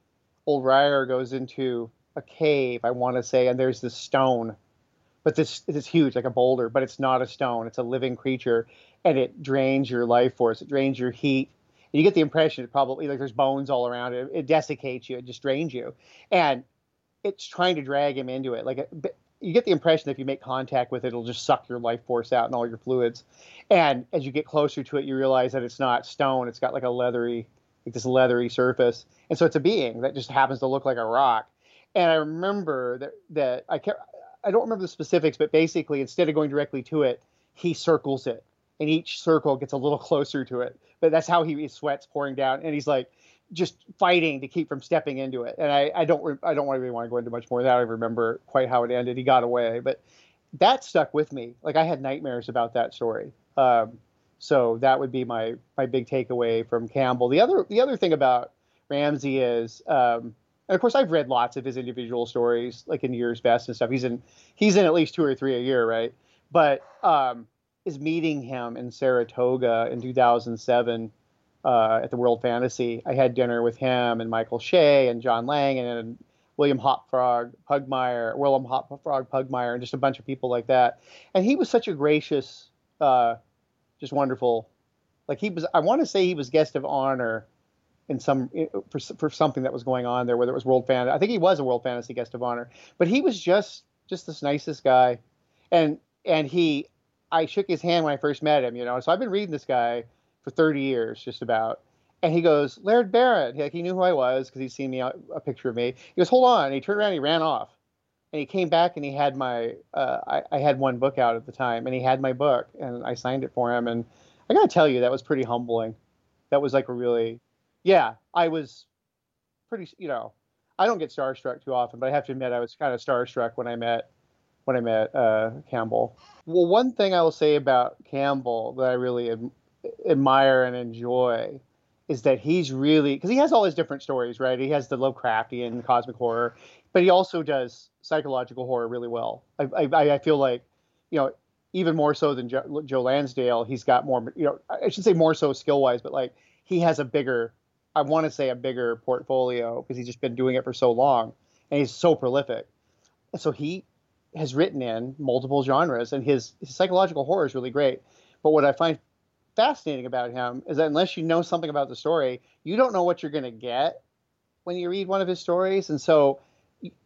old Ryer goes into a cave, I want to say, and there's this stone, but this it's huge, like a boulder, but it's not a stone; it's a living creature, and it drains your life force, it drains your heat, you get the impression it probably like there's bones all around it. It desiccates you. It just drains you, and it's trying to drag him into it. Like you get the impression that if you make contact with it, it'll just suck your life force out and all your fluids. And as you get closer to it, you realize that it's not stone. It's got like a leathery, like this leathery surface, and so it's a being that just happens to look like a rock. And I remember that that I can't, I don't remember the specifics, but basically instead of going directly to it, he circles it, and each circle gets a little closer to it. But that's how he sweats pouring down, and he's like just fighting to keep from stepping into it. And I, I don't I don't really want to go into much more of that. I remember quite how it ended. He got away, but that stuck with me. Like I had nightmares about that story. Um, so that would be my my big takeaway from Campbell. The other the other thing about Ramsey is, um, and of course I've read lots of his individual stories, like in Year's Best and stuff. He's in he's in at least two or three a year, right? But um, is meeting him in Saratoga in 2007 uh, at the World Fantasy. I had dinner with him and Michael Shea and John Lang and, William Hopfrog Pugmire, William Hopfrog Pugmire, and just a bunch of people like that. And he was such a gracious, uh, just wonderful. Like he was, I want to say he was guest of honor in some for, for something that was going on there, whether it was World Fan. I think he was a World Fantasy guest of honor, but he was just just this nicest guy, and and he, I shook his hand when I first met him, you know. So I've been reading this guy for 30 years, just about. And he goes, Laird Barron. He, like, he knew who I was because he'd seen me a, a picture of me. He goes, hold on. And he turned around and he ran off. And he came back and he had my, uh, I, I had one book out at the time and he had my book and I signed it for him. And I got to tell you, that was pretty humbling. That was like a really, yeah, I was pretty, you know, I don't get starstruck too often, but I have to admit I was kind of starstruck when I met when I met uh, Campbell. Well, one thing I will say about Campbell that I really admire and enjoy is that he's really because he has all his different stories, right? He has the Lovecraftian cosmic horror, but he also does psychological horror really well. I, I, I feel like, you know, even more so than Joe, Joe Lansdale, he's got more, you know, I should say more so skill wise, but like he has a bigger, I want to say a bigger portfolio because he's just been doing it for so long and he's so prolific. And so he has written in multiple genres and his, his psychological horror is really great. But what I find fascinating about him is that unless you know something about the story, you don't know what you're going to get when you read one of his stories, and so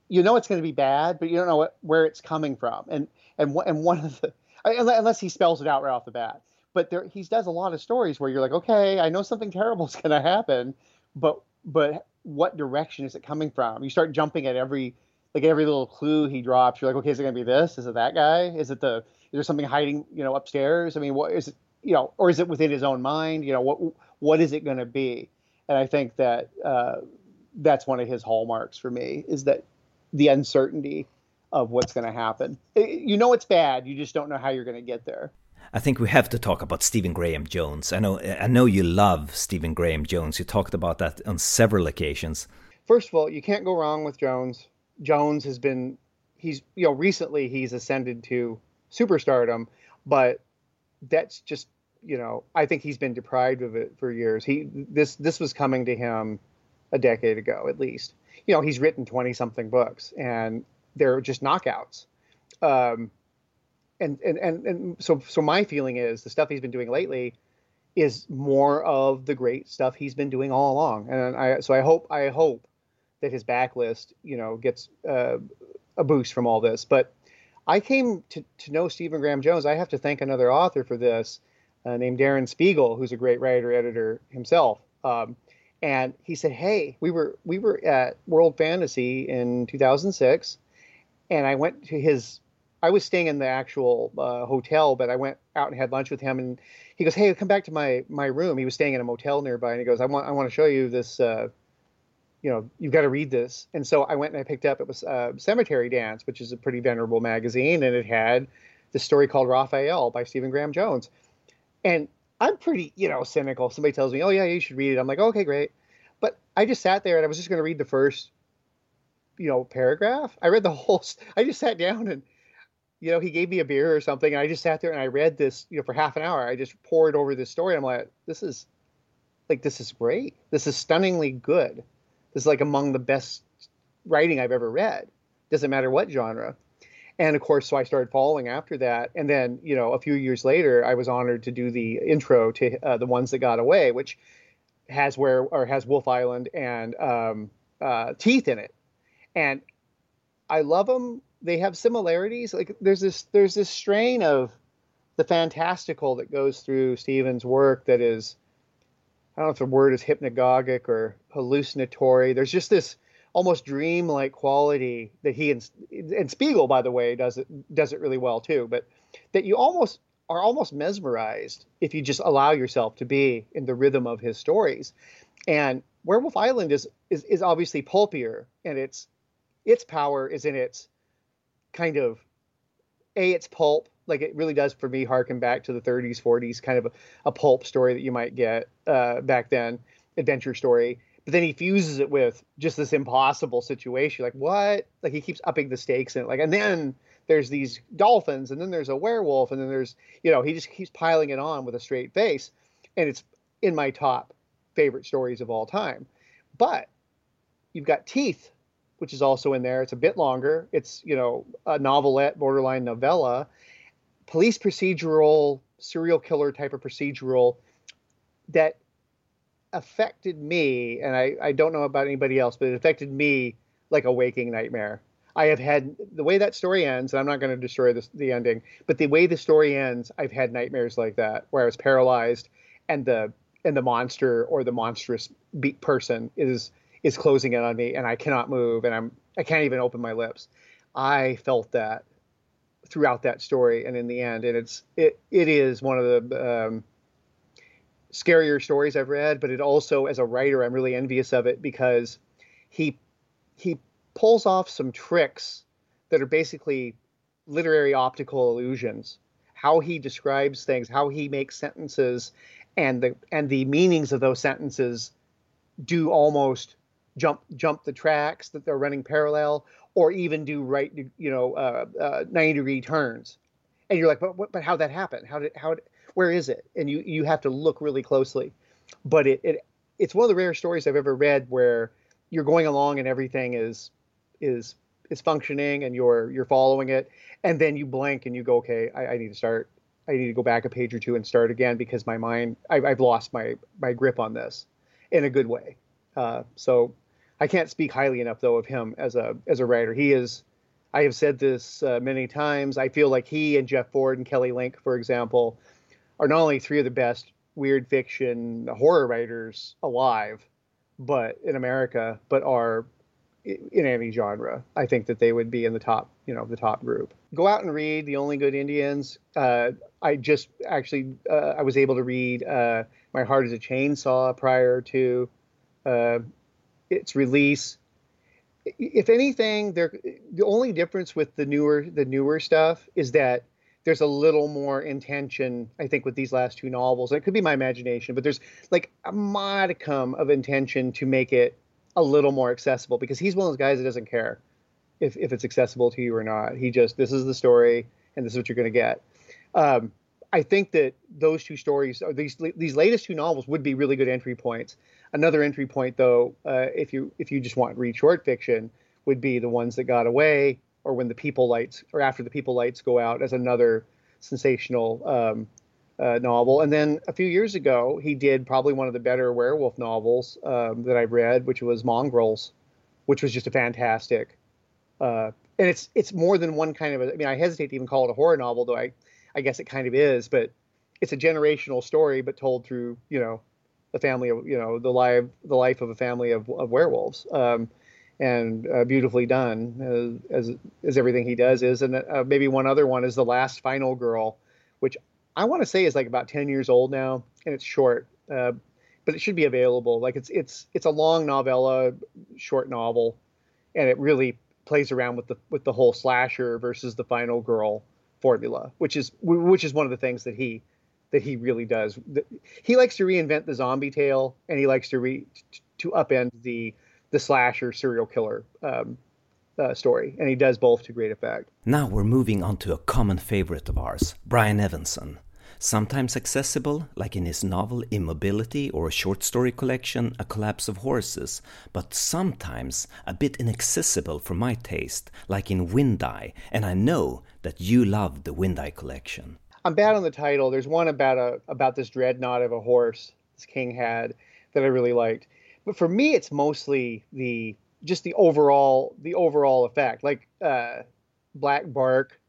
you know it's going to be bad, but you don't know what, where it's coming from. And and and one of the unless he spells it out right off the bat. But there, he does a lot of stories where you're like, okay, I know something terrible is going to happen, but but what direction is it coming from? You start jumping at every like every little clue he drops. You're like, okay, is it going to be this? Is it that guy? Is it the is there something hiding, you know, upstairs? I mean, what is it? you know, or is it within his own mind? You know, what what is it going to be? And I think that uh, that's one of his hallmarks for me is that the uncertainty of what's going to happen. You know it's bad, you just don't know how you're going to get there. I think we have to talk about Stephen Graham Jones. I know I know you love Stephen Graham Jones. You talked about that on several occasions. First of all, you can't go wrong with Jones. Jones has been he's you know recently he's ascended to superstardom, but that's just you know, I think he's been deprived of it for years. He this this was coming to him a decade ago at least. You know, he's written twenty something books, and they're just knockouts. Um, and, and and and so so my feeling is the stuff he's been doing lately is more of the great stuff he's been doing all along. And I so I hope I hope that his backlist you know gets uh, a boost from all this. But I came to to know Stephen Graham Jones. I have to thank another author for this uh, named Darren Speegle, who's a great writer editor himself. Um, and he said, "Hey, we were we were at World Fantasy in 2006, and I went to his. I was staying in the actual uh, hotel, but I went out and had lunch with him. And he goes, "Hey, come back to my my room." He was staying in a motel nearby, and he goes, "I want I want to show you this. Uh, you know, you've got to read this." And so I went and I picked up. It was uh, Cemetery Dance, which is a pretty venerable magazine, and it had this story called Raphael by Stephen Graham Jones. And I'm pretty, you know, cynical. Somebody tells me, "Oh yeah, you should read it." I'm like, "Okay, great." But I just sat there and I was just going to read the first, you know, paragraph. I read the whole. I just sat down and, you know, he gave me a beer or something, and I just sat there and I read this, you know, for half an hour. I just poured over this story. I'm like, "This is, like, this is great. This is stunningly good. Is like among the best writing I've ever read. Doesn't matter what genre." and of course, so I started following after that. And then, you know, a few years later, I was honored to do the intro to uh, the ones that got away, which has where or has Wolf Island and um, uh, Teeth in it, and I love them. They have similarities. Like there's this there's this strain of the fantastical that goes through Stephen's work that is I don't know if the word is hypnagogic or hallucinatory. There's just this almost dream-like quality that he and, and Speegle, by the way, does it does it really well too. But that you almost are almost mesmerized if you just allow yourself to be in the rhythm of his stories. And Werewolf Island is is, is obviously pulpier, and its its power is in its kind of a its pulp like it really does for me harken back to the 30s 40s kind of a, a pulp story that you might get uh, back then adventure story. But then he fuses it with just this impossible situation like what? Like he keeps upping the stakes and like and then there's these dolphins and then there's a werewolf and then there's you know he just keeps piling it on with a straight face and it's in my top favorite stories of all time. But you've got teeth which is also in there. It's a bit longer. It's you know a novelette borderline novella police procedural, serial killer type of procedural that affected me, and I, I don't know about anybody else, but it affected me like a waking nightmare. I have had the way that story ends, and I'm not going to destroy this, the ending, but the way the story ends, I've had nightmares like that where I was paralyzed, and the and the monster or the monstrous person is is closing in on me, and I cannot move, and I'm I can't even open my lips. I felt that throughout that story and in the end and it's it it is one of the um, scarier stories I've read but it also as a writer I'm really envious of it because he he pulls off some tricks that are basically literary optical illusions. How he describes things how he makes sentences and the and the meanings of those sentences do almost jump jump the tracks that they're running parallel or even do right, you know, uh, uh, 90 degree turns. And you're like, but, but how that happen? How did, how, where is it? And you, you have to look really closely. But it, it, it's one of the rare stories I've ever read where you're going along and everything is, is, is functioning and you're, you're following it. And then you blank and you go, okay, I, I need to start, I need to go back a page or two and start again because my mind, I've, I've lost my, my grip on this in a good way. Uh, so I can't speak highly enough though of him as a as a writer. He is. I have said this uh, many times. I feel like he and Jeff Ford and Kelly Link, for example, are not only three of the best weird fiction horror writers alive, but in America, but are in any genre. I think that they would be in the top, you know, the top group. Go out and read The Only Good Indians. Uh, I just actually uh, I was able to read uh, My Heart Is a Chainsaw prior to uh, its release. If anything, there the only difference with the newer the newer stuff is that there's a little more intention, I think, with these last two novels. it could be my imagination, but there's like a modicum of intention to make it a little more accessible because he's one of those guys that doesn't care if, if it's accessible to you or not. He just this is the story and this is what you're going to get. Um, I think that those two stories, or these these latest two novels, would be really good entry points. Another entry point, though, uh, if you if you just want to read short fiction, would be the ones that got away, or when the people lights, or after the people lights go out, as another sensational um, uh, novel. And then a few years ago, he did probably one of the better werewolf novels um, that I've read, which was Mongrels, which was just a fantastic. Uh, and it's it's more than one kind of. A, I mean, I hesitate to even call it a horror novel, though I I guess it kind of is, but it's a generational story, but told through you know the family of you know the life the life of a family of, of werewolves. Um, and uh, beautifully done uh, as as everything he does is. And uh, maybe one other one is the last final girl which i want to say is like about 10 years old now and it's short uh, but it should be available. Like it's it's it's a long novella short novel and it really plays around with the with the whole slasher versus the final girl formula which is which is one of the things that he that he really does. He likes to reinvent the zombie tale, and he likes to re to upend the the slasher serial killer um, uh, story, and he does both to great effect. Now we're moving on to a common favorite of ours, Brian Evenson. Sometimes accessible, like in his novel Immobility or a short story collection A Collapse of Horses, but sometimes a bit inaccessible for my taste, like in Windeye, and I know that you love the Windeye collection. I'm bad on the title. There's one about a about this dreadnought of a horse this king had that I really liked. But for me, it's mostly the just the overall the overall effect, like uh, Black Bark,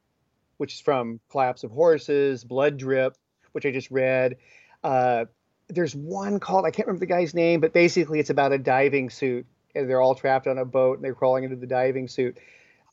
which is from Collapse of Horses, Blood Drip, which I just read. Uh, there's one called I can't remember the guy's name, but basically it's about a diving suit, and they're all trapped on a boat and they're crawling into the diving suit.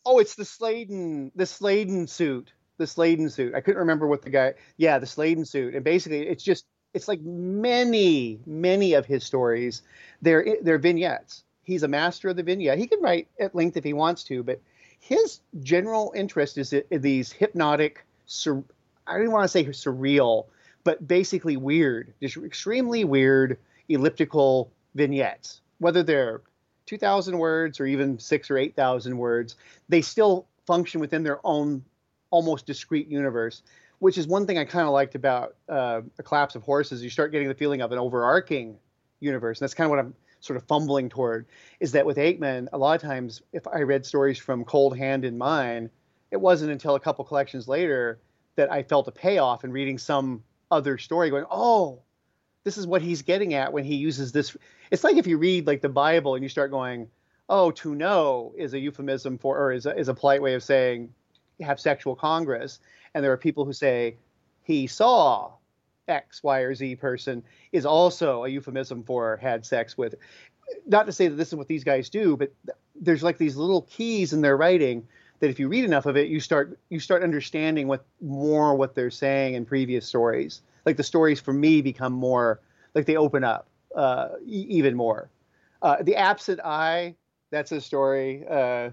Oh, it's the Sladen, the Sladen suit, the Sladen suit. I couldn't remember what the guy. Yeah, the Sladen suit, and basically it's just it's like many many of his stories. They're they're vignettes. He's a master of the vignette. He can write at length if he wants to, but his general interest is in these hypnotic. Sur- I don't want to say surreal, but basically weird, just extremely weird elliptical vignettes. Whether they're 2,000 words or even six or 8,000 words, they still function within their own almost discrete universe, which is one thing I kind of liked about uh, A Collapse of Horses. You start getting the feeling of an overarching universe. And that's kind of what I'm sort of fumbling toward is that with Aickman, a lot of times if I read stories from Cold Hand in Mine, it wasn't until a couple collections later that I felt a payoff in reading some other story going, oh, this is what he's getting at when he uses this. It's like if you read like the Bible and you start going, oh, to know is a euphemism for, or is a, is a polite way of saying have sexual congress. And there are people who say he saw X, Y, or Z person is also a euphemism for had sex with. Not to say that this is what these guys do, but there's like these little keys in their writing that if you read enough of it, you start you start understanding what more what they're saying in previous stories. Like the stories for me become more like they open up uh, e- even more. Uh, the absent eye, that's a story uh,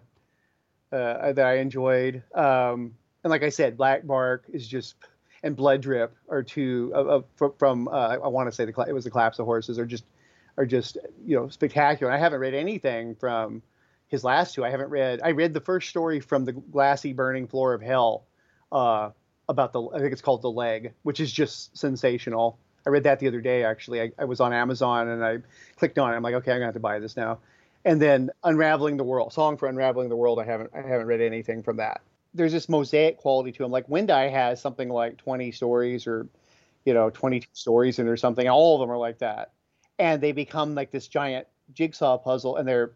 uh that I enjoyed. Um, and like I said, Black Bark is just and Blood Drip are two of, of from uh, I want to say the it was the Collapse of Horses are just are just you know spectacular. And I haven't read anything from his last two. I haven't read. I read the first story from the glassy burning floor of hell uh, about the. I think it's called the leg, which is just sensational. I read that the other day. Actually, I, I was on Amazon and I clicked on it. I'm like, okay, I'm gonna have to buy this now. And then Unraveling the World, song for Unraveling the World. I haven't I haven't read anything from that there's this mosaic quality to them. Like Windeye has something like 20 stories or, you know, 22 stories in or something. All of them are like that, and they become like this giant jigsaw puzzle. And they're,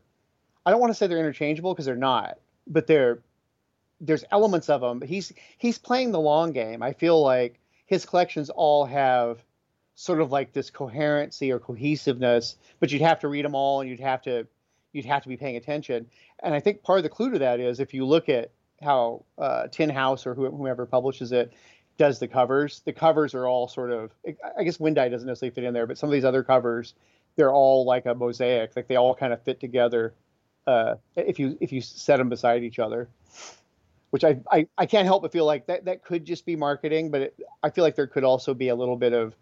I don't want to say they're interchangeable because they're not, but they're there's elements of them. But he's he's playing the long game. I feel like his collections all have sort of like this coherency or cohesiveness, but you'd have to read them all and you'd have to you'd have to be paying attention. And I think part of the clue to that is if you look at how uh, Tin House or whoever publishes it does the covers. The covers are all sort of, I guess Windeye doesn't necessarily fit in there, but some of these other covers, they're all like a mosaic. Like they all kind of fit together uh, if you if you set them beside each other. Which I, I, I can't help but feel like that that could just be marketing, but it, I feel like there could also be a little bit of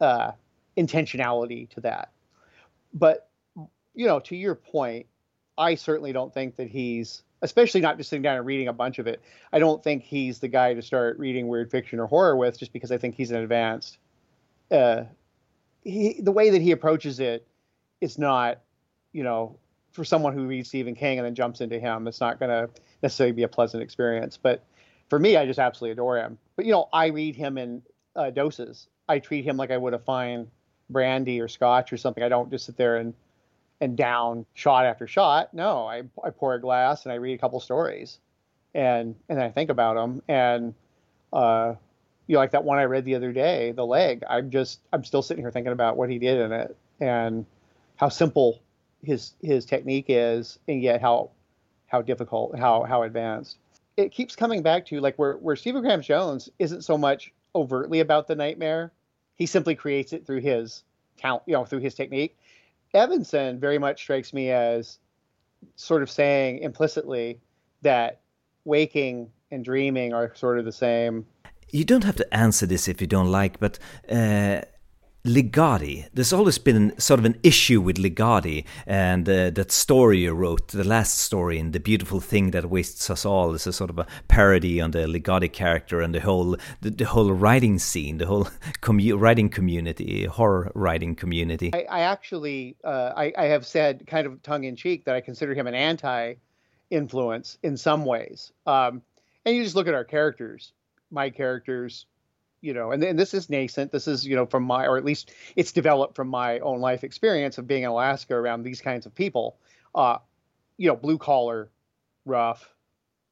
uh, intentionality to that. But you know, to your point, I certainly don't think that he's especially not just sitting down and reading a bunch of it. I don't think he's the guy to start reading weird fiction or horror with, just because I think he's an advanced. Uh, he, the way that he approaches it is not, you know, for someone who reads Stephen King and then jumps into him, it's not going to necessarily be a pleasant experience. But for me, I just absolutely adore him. But you know, I read him in uh, doses. I treat him like I would a fine brandy or scotch or something. I don't just sit there and and down shot after shot. No, I, I pour a glass and I read a couple stories, and and I think about them. And uh, you know, like that one I read the other day, the leg. I'm just I'm still sitting here thinking about what he did in it and how simple his his technique is, and yet how how difficult, how how advanced. It keeps coming back to like where where Stephen Graham Jones isn't so much overtly about the nightmare. He simply creates it through his talent, you know, through his technique Evenson very much strikes me as sort of saying implicitly that waking and dreaming are sort of the same. You don't have to answer this if you don't like, but uh, Ligotti. There's always been sort of an issue with Ligotti and uh, that story you wrote, the last story in The Beautiful Thing That Wastes Us All is a sort of a parody on the Ligotti character and the whole the, the whole writing scene, the whole commu- writing community, horror writing community. I, I actually, uh, I, I have said kind of tongue in cheek that I consider him an anti influence in some ways. Um, and you just look at our characters, my characters, you know, and, and this is nascent. This is, you know, from my, or at least it's developed from my own life experience of being in Alaska around these kinds of people. Uh, you know, blue collar, rough,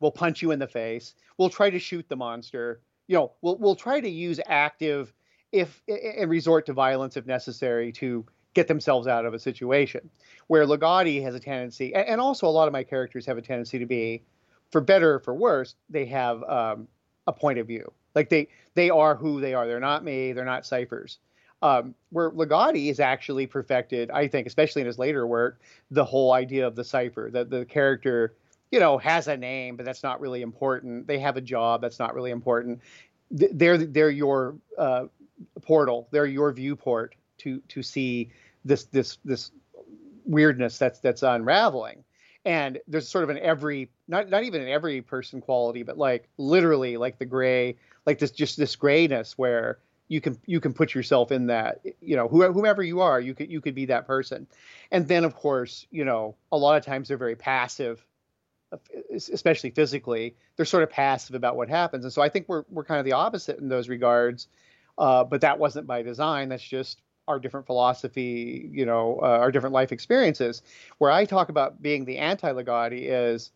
will punch you in the face. We'll try to shoot the monster. You know, we'll we'll try to use active, if and resort to violence if necessary to get themselves out of a situation. Where Ligotti has a tendency, and also a lot of my characters have a tendency to be, for better or for worse, they have um, a point of view. Like they they are who they are. They're not me. They're not ciphers. Um, where Ligotti is actually perfected, I think, especially in his later work, the whole idea of the cipher, that the character, you know, has a name, but that's not really important. They have a job, that's not really important. They're they're your uh, portal. They're your viewport to to see this this this weirdness that's that's unraveling and there's sort of an every not not even an every person quality but like literally like the gray like this just this grayness where you can you can put yourself in that you know whoever you are you could you could be that person. And then of course you know a lot of times they're very passive especially physically they're sort of passive about what happens. And so i think we're we're kind of the opposite in those regards uh, but that wasn't by design. That's just our different philosophy, you know, uh, our different life experiences. Where I talk about being the anti Ligotti is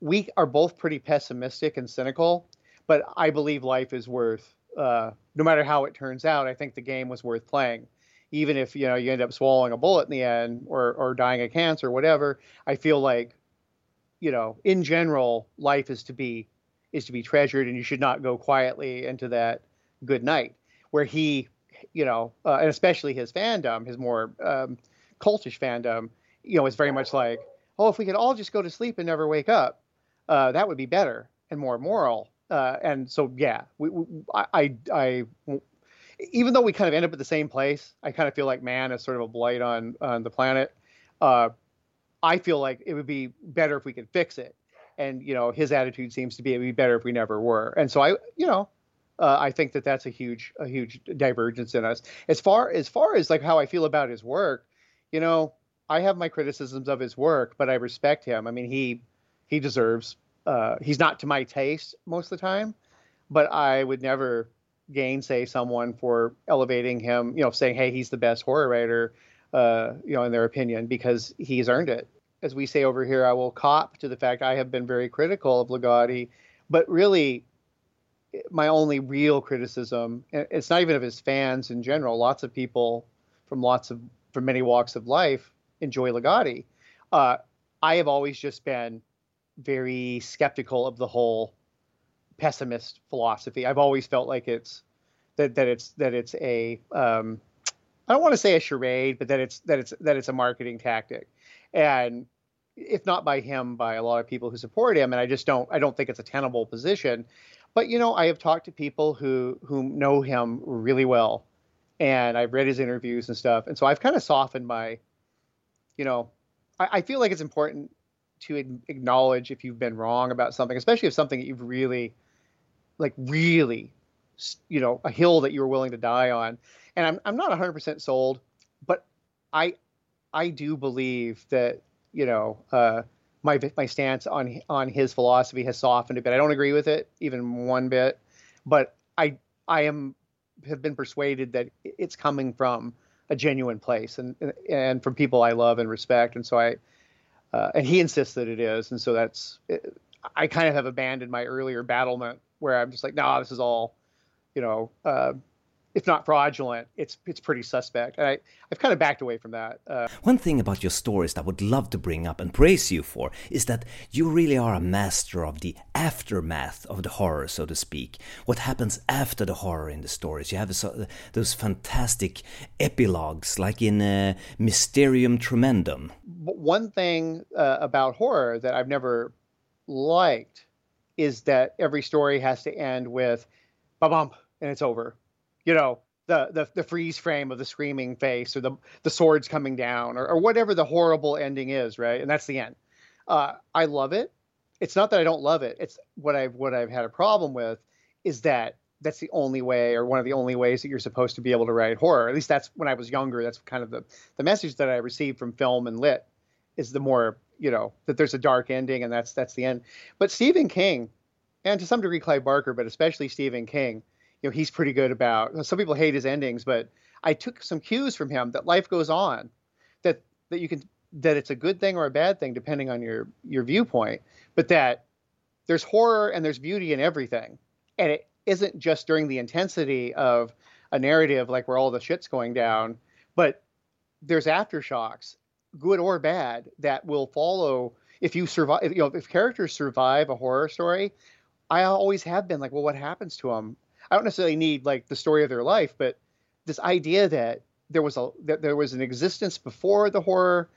we are both pretty pessimistic and cynical, but I believe life is worth, uh, no matter how it turns out, I think the game was worth playing. Even if you know you end up swallowing a bullet in the end or or dying of cancer, or whatever, I feel like, you know, in general, life is to be is to be treasured, and you should not go quietly into that good night. Where he you know, uh, and especially his fandom, his more um, cultish fandom, you know, is very much like, oh, if we could all just go to sleep and never wake up, uh, that would be better and more moral. Uh, and so, yeah, we, we, I, I, even though we kind of end up at the same place, I kind of feel like man is sort of a blight on on the planet. Uh, I feel like it would be better if we could fix it. And you know, his attitude seems to be it'd be better if we never were. And so I, you know, uh, I think that that's a huge a huge divergence in us. As far as far as like how I feel about his work, you know, I have my criticisms of his work, but I respect him. I mean, he he deserves. Uh, he's not to my taste most of the time, but I would never gainsay someone for elevating him. You know, saying, "Hey, he's the best horror writer," uh, you know, in their opinion, because he's earned it. As we say over here, I will cop to the fact I have been very critical of Ligotti, but really my only real criticism. It's not even of his fans in general. Lots of people from lots of from many walks of life enjoy Ligotti. Uh, I have always just been very skeptical of the whole pessimist philosophy. I've always felt like it's that that it's that it's a um, I don't want to say a charade, but that it's that it's that it's a marketing tactic, and if not by him, by a lot of people who support him. And I just don't I don't think it's a tenable position. But you know, I have talked to people who who know him really well, and I've read his interviews and stuff, and so I've kind of softened my, you know, I, I feel like it's important to acknowledge if you've been wrong about something, especially if something that you've really, like really, you know, a hill that you were willing to die on. And I'm I'm not 100% sold, but I I do believe that you know. Uh, my my stance on on his philosophy has softened a bit. I don't agree with it even one bit, but I I am have been persuaded that it's coming from a genuine place and and from people I love and respect, and so I uh, and he insists that it is, and so that's I kind of have abandoned my earlier battlement where I'm just like, nah, this is all, you know, uh, if not fraudulent, it's it's pretty suspect. And I, I've kind of backed away from that. Uh, One thing about your stories that I would love to bring up and praise you for is that you really are a master of the aftermath of the horror, so to speak. What happens after the horror in the stories? You have those fantastic epilogues, like in uh, Mysterium Tremendum. One thing uh, about horror that I've never liked is that every story has to end with ba bump and it's over you know the, the the freeze frame of the screaming face or the the swords coming down or, or whatever the horrible ending is right? And that's the end. Uh, i love it. It's not that i don't love it. It's what i've what i've had a problem with is that that's the only way or one of the only ways that you're supposed to be able to write horror. At least that's when i was younger that's kind of the the message that i received from film and lit is the more you know that there's a dark ending and that's that's the end. But stephen king and to some degree clive barker but especially stephen king you know he's pretty good about. Some people hate his endings, but I took some cues from him that life goes on, that that you can that it's a good thing or a bad thing depending on your your viewpoint, but that there's horror and there's beauty in everything, and it isn't just during the intensity of a narrative like where all the shit's going down, but there's aftershocks, good or bad, that will follow if you survive. You know, if characters survive a horror story, I always have been like, well, what happens to them? I don't necessarily need like the story of their life, but this idea that there was a that there was an existence before the horror,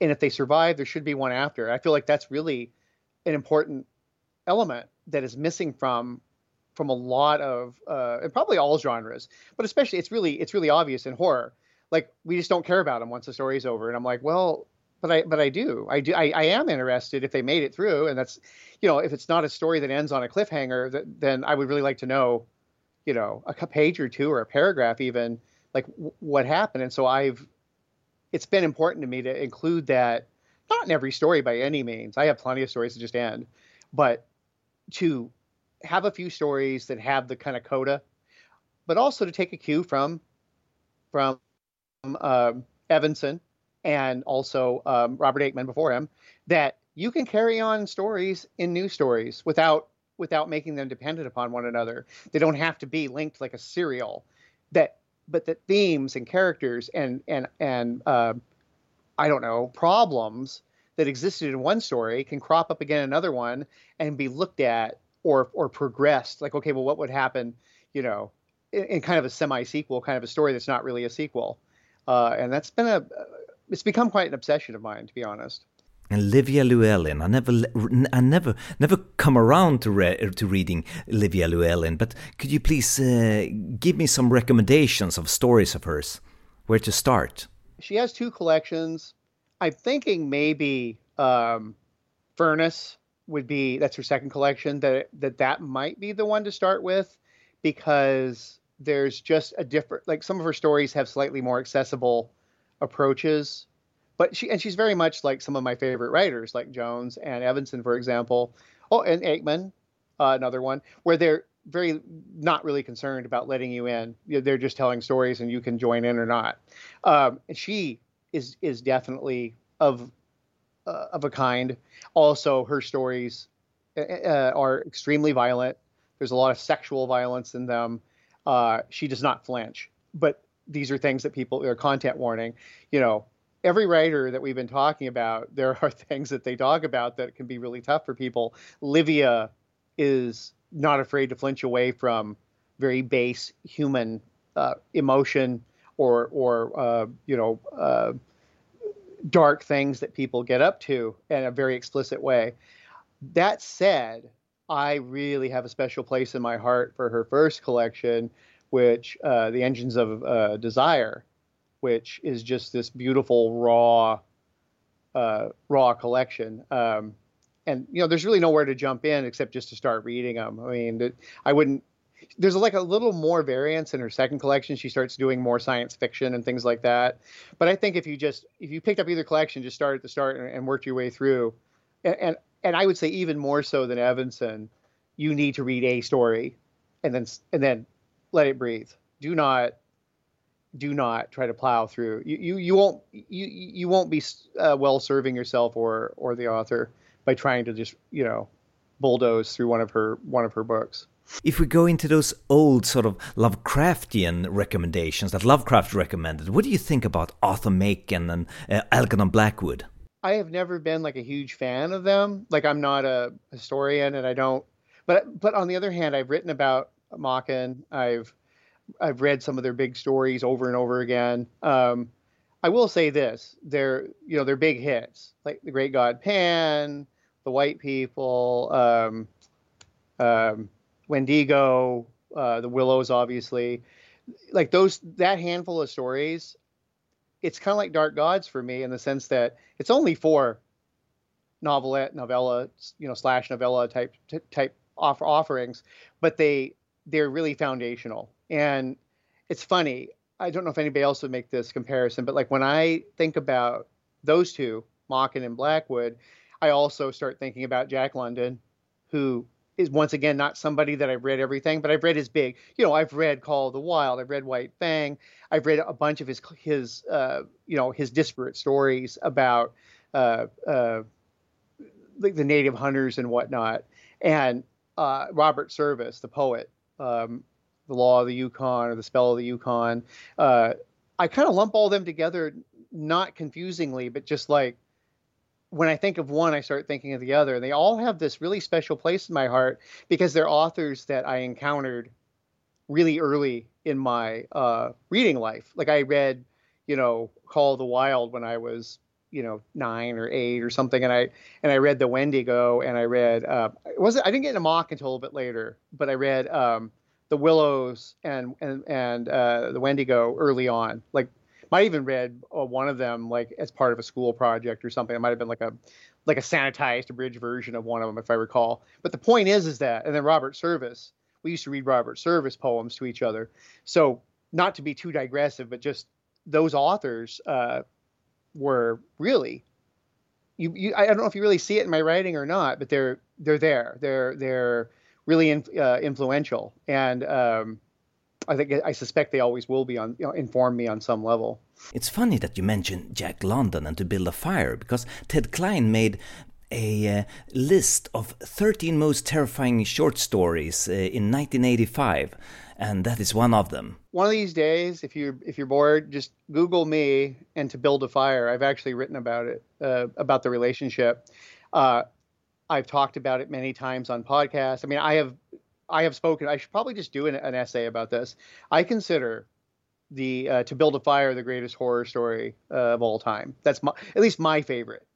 and if they survive, there should be one after. I feel like that's really an important element that is missing from from a lot of uh, and probably all genres, but especially it's really it's really obvious in horror. Like we just don't care about them once the story's over, and I'm like, well, but I but I do I do I, I am interested if they made it through, and that's you know if it's not a story that ends on a cliffhanger, that, then I would really like to know, you know, a page or two or a paragraph even like w- what happened. And so I've it's been important to me to include that not in every story by any means. I have plenty of stories to just end, but to have a few stories that have the kind of coda, but also to take a cue from from um, Evenson and also um, Robert Aickman before him that you can carry on stories in new stories without without making them dependent upon one another. They don't have to be linked like a serial. That but that themes and characters and and and uh, I don't know problems that existed in one story can crop up again in another one and be looked at or or progressed. Like, okay, well, what would happen, you know, in, in kind of a semi sequel, kind of a story that's not really a sequel. Uh, and that's been a it's become quite an obsession of mine, to be honest. And Livia Llewellyn, I never, I never, never come around to re- to reading Livia Llewellyn. But could you please uh, give me some recommendations of stories of hers? Where to start? She has two collections. I'm thinking maybe um, Furnace would be that's her second collection that that that might be the one to start with because there's just a different like some of her stories have slightly more accessible approaches but she and she's very much like some of my favorite writers like jones and evenson for example oh and aickman uh, another one where they're very not really concerned about letting you in they're just telling stories and you can join in or not um, and she is is definitely of uh, of a kind. Also, her stories uh, uh, are extremely violent. There's a lot of sexual violence in them. Uh, she does not flinch, but these are things that people are content warning. You know, every writer that we've been talking about, there are things that they talk about that can be really tough for people. Livia is not afraid to flinch away from very base human uh, emotion or or uh, you know uh, dark things that people get up to in a very explicit way. That said, I really have a special place in my heart for her first collection, which uh, the Engines of uh, Desire, which is just this beautiful raw, uh, raw collection. Um, and you know, there's really nowhere to jump in except just to start reading them. I mean, I wouldn't there's like a little more variance in her second collection. She starts doing more science fiction and things like that. But I think if you just if you picked up either collection, just start at the start and, and worked your way through, and, and and I would say even more so than Evenson, you need to read a story, and then and then let it breathe. Do not do not try to plow through. You you, you won't you you won't be uh, well serving yourself or or the author by trying to just you know bulldoze through one of her one of her books. If we go into those old sort of Lovecraftian recommendations that Lovecraft recommended, what do you think about Arthur Machen and uh, Algernon Blackwood? I have never been like a huge fan of them. Like I'm not a historian, and I don't. But but on the other hand, I've written about Machen. I've I've read some of their big stories over and over again. Um, I will say this: they're you know they're big hits, like the Great God Pan, the White People. Um, um, Wendigo, uh, the Willows, obviously, like those that handful of stories, it's kind of like Dark Gods for me in the sense that it's only four novelette, novella, you know, slash novella type type offer offerings, but they they're really foundational. And it's funny. I don't know if anybody else would make this comparison, but like when I think about those two, Machen and Blackwood, I also start thinking about Jack London, who is once again not somebody that I've read everything, but I've read his big. You know, I've read Call of the Wild, I've read White Fang, I've read a bunch of his his uh, you know his disparate stories about uh, uh, the, the native hunters and whatnot, and uh, Robert Service, the poet, um, the Law of the Yukon or the Spell of the Yukon. Uh, I kind of lump all them together, not confusingly, but just like when I think of one, I start thinking of the other. And they all have this really special place in my heart because they're authors that I encountered really early in my uh, reading life. Like I read, you know, Call of the Wild when I was, you know, nine or eight or something, and I and I read the Wendigo, and I read uh, it wasn't I didn't get into mock until a little bit later, but I read um, the Willows and and and uh, the Wendigo early on, like might even read uh, one of them like as part of a school project or something. It might have been like a like a sanitized abridged version of one of them if I recall. But the point is is that and then Robert Service, we used to read Robert Service poems to each other. So not to be too digressive, but just those authors uh, were really you, you I don't know if you really see it in my writing or not, but they're they're there. They're they're really in, uh, influential and um, I think I suspect they always will be on you know, inform me on some level. It's funny that you mentioned Jack London and To Build a Fire because Ted Klein made a uh, list of 13 most terrifying short stories uh, in 1985 and that is one of them. One of these days if you if you're bored just google me and To Build a Fire. I've actually written about it uh, about the relationship. I've talked about it many times on podcasts. I mean, I have I have spoken. I should probably just do an, an essay about this. I consider the uh, to build a fire the greatest horror story uh, of all time. That's my, at least my favorite.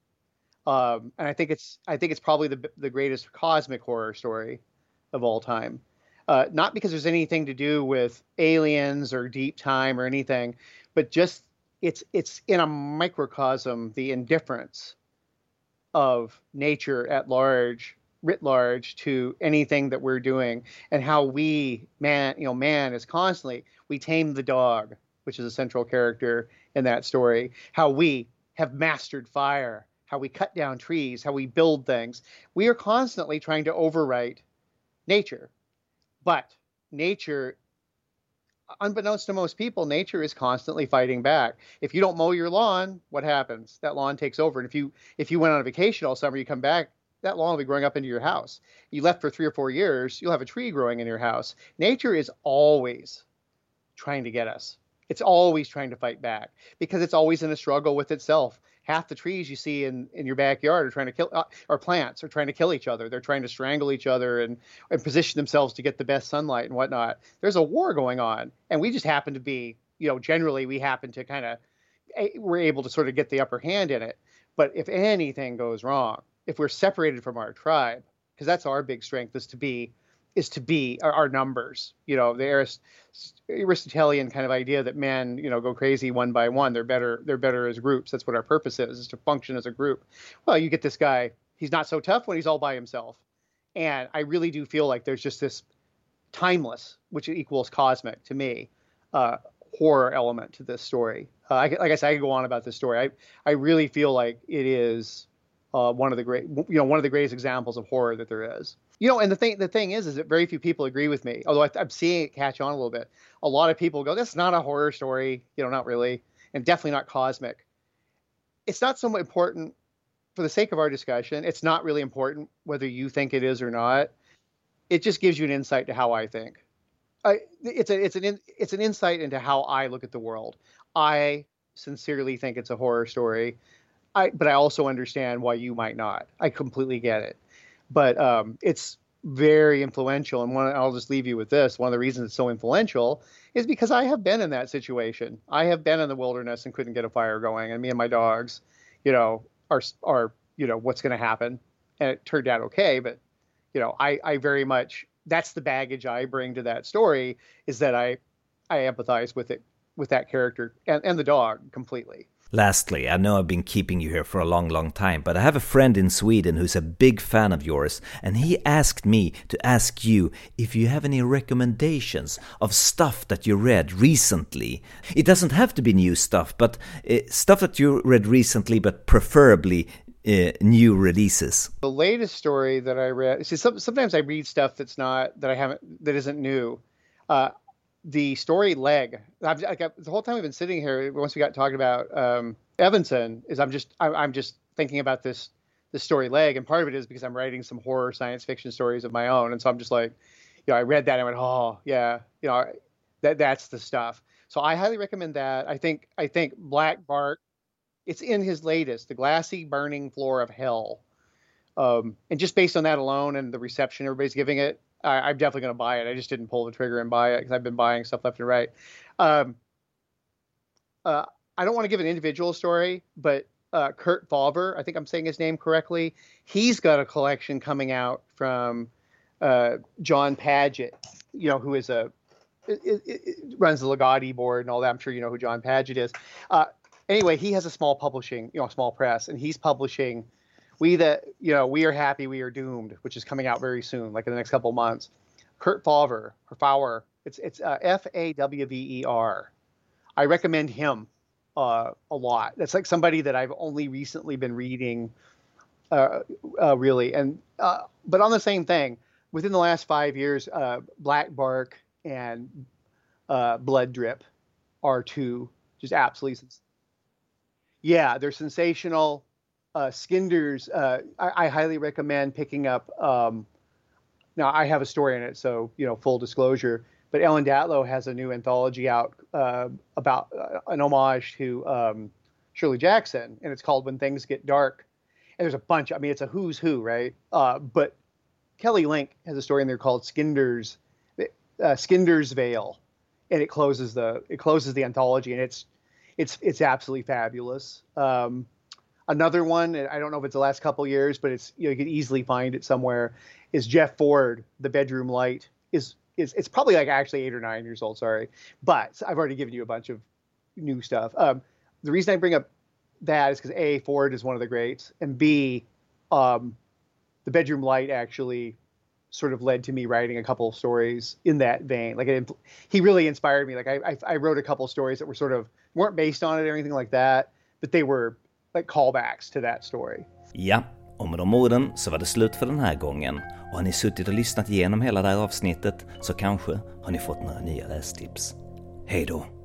Um, and I think it's I think it's probably the the greatest cosmic horror story of all time. Uh, not because there's anything to do with aliens or deep time or anything, but just it's it's in a microcosm the indifference of nature at large writ large to anything that we're doing and how we man you know man is constantly we tame the dog which is a central character in that story. How we have mastered fire how we cut down trees how we build things. We are constantly trying to overwrite nature. But nature unbeknownst to most people nature is constantly fighting back if you don't mow your lawn what happens that lawn takes over and if you if you went on a vacation all summer you come back that lawn will be growing up into your house. You left for three or four years, you'll have a tree growing in your house. Nature is always trying to get us. It's always trying to fight back because it's always in a struggle with itself. Half the trees you see in, in your backyard are trying to kill, uh, or plants are trying to kill each other. They're trying to strangle each other and, and position themselves to get the best sunlight and whatnot. There's a war going on, and we just happen to be, you know, generally we happen to kind of, we're able to sort of get the upper hand in it. But if anything goes wrong, if we're separated from our tribe, because that's our big strength is to be is to be our, our numbers. You know, the Arist- Aristotelian kind of idea that men, you know, go crazy one by one. They're better. They're better as groups. That's what our purpose is: is to function as a group. Well, you get this guy. He's not so tough when he's all by himself, and I really do feel like there's just this timeless, which equals cosmic to me, uh, horror element to this story. Uh, I, like I said, I could go on about this story. I I really feel like it is uh, one of the great, you know, one of the greatest examples of horror that there is. You know, and the thing, the thing is, is that very few people agree with me. Although I, am seeing it catch on a little bit. A lot of people go, "This is not a horror story," you know, not really, and definitely not cosmic. It's not so important for the sake of our discussion. It's not really important whether you think it is or not. It just gives you an insight to how I think. I, it's a, it's an, in, it's an insight into how I look at the world. I sincerely think it's a horror story I but I also understand why you might not. I completely get it. But um, it's very influential, and one I'll just leave you with this. One of the reasons it's so influential is because I have been in that situation. I have been in the wilderness and couldn't get a fire going, and me and my dogs, you know, are are you know what's going to happen, and it turned out okay. But you know, I I very much that's the baggage I bring to that story is that I I empathize with it with that character and, and the dog completely. Lastly, I know I've been keeping you here for a long, long time, but I have a friend in Sweden who's a big fan of yours, and he asked me to ask you if you have any recommendations of stuff that you read recently. It doesn't have to be new stuff, but uh, stuff that you read recently, but preferably uh, new releases? The latest story that I read. See, some, sometimes I read stuff that's not that I haven't that isn't new. Uh, the story leg. I've, I got, the whole time we've been sitting here. Once we got talking about um, Evenson, is I'm just I, I'm just thinking about this this story leg, and part of it is because I'm writing some horror science fiction stories of my own, and so I'm just like, you know, I read that and I went, oh yeah, you know, that that's the stuff. So I highly recommend that. I think I think Black Bark it's in his latest, The Glassy Burning Floor of Hell. Um, and just based on that alone and the reception everybody's giving it, I, am definitely going to buy it. I just didn't pull the trigger and buy it because I've been buying stuff left and right. Um, uh, I don't want to give an individual story, but uh, Kurt Fawver, I think I'm saying his name correctly. He's got a collection coming out from uh, Jon Padgett, you know, who is a it, it, it runs the Ligotti board and all that. I'm sure you know who Jon Padgett is. Uh, anyway, he has a small publishing, you know, small press, and he's publishing we that you know we are happy we are doomed, which is coming out very soon, like in the next couple months. Kurt Fawver or Fowler, it's it's uh, F A W V E R. I recommend him uh, a lot. That's like somebody that I've only recently been reading, uh, uh really. And uh, but on the same thing, within the last five years, uh, Black Bark and Blood Drip are two just absolutely yeah, they're sensational. Uh, Skinders, uh, I, I, highly recommend picking up. Um, now, I have a story in it, so you know, full disclosure. But Ellen Datlow has a new anthology out uh, about uh, an homage to um, Shirley Jackson, and it's called "When Things Get Dark." And there's a bunch. I mean, it's a who's who, right? Uh, but Kelly Link has a story in there called Skinders, uh, Skinder's Veil, and it closes the it closes the anthology, and it's it's it's absolutely fabulous. Um, another one, I don't know if it's the last couple years, but it's you know you could easily find it somewhere. Is Jeff Ford, The Bedroom Light? Is is it's probably like actually eight or nine years old. Sorry, but I've already given you a bunch of new stuff. Um, the reason I bring up that is because a Ford is one of the greats, and b um, The Bedroom Light actually sort of led to me writing a couple of stories in that vein. Like it, he really inspired me. Like I, I, I wrote a couple of stories that were sort of weren't based on it or anything like that, but they were like callbacks to that story. Ja, och med de orden så var det slut för den här gången. Och har ni suttit och lyssnat igenom hela det här avsnittet så kanske har ni fått några nya lästips. Hej då!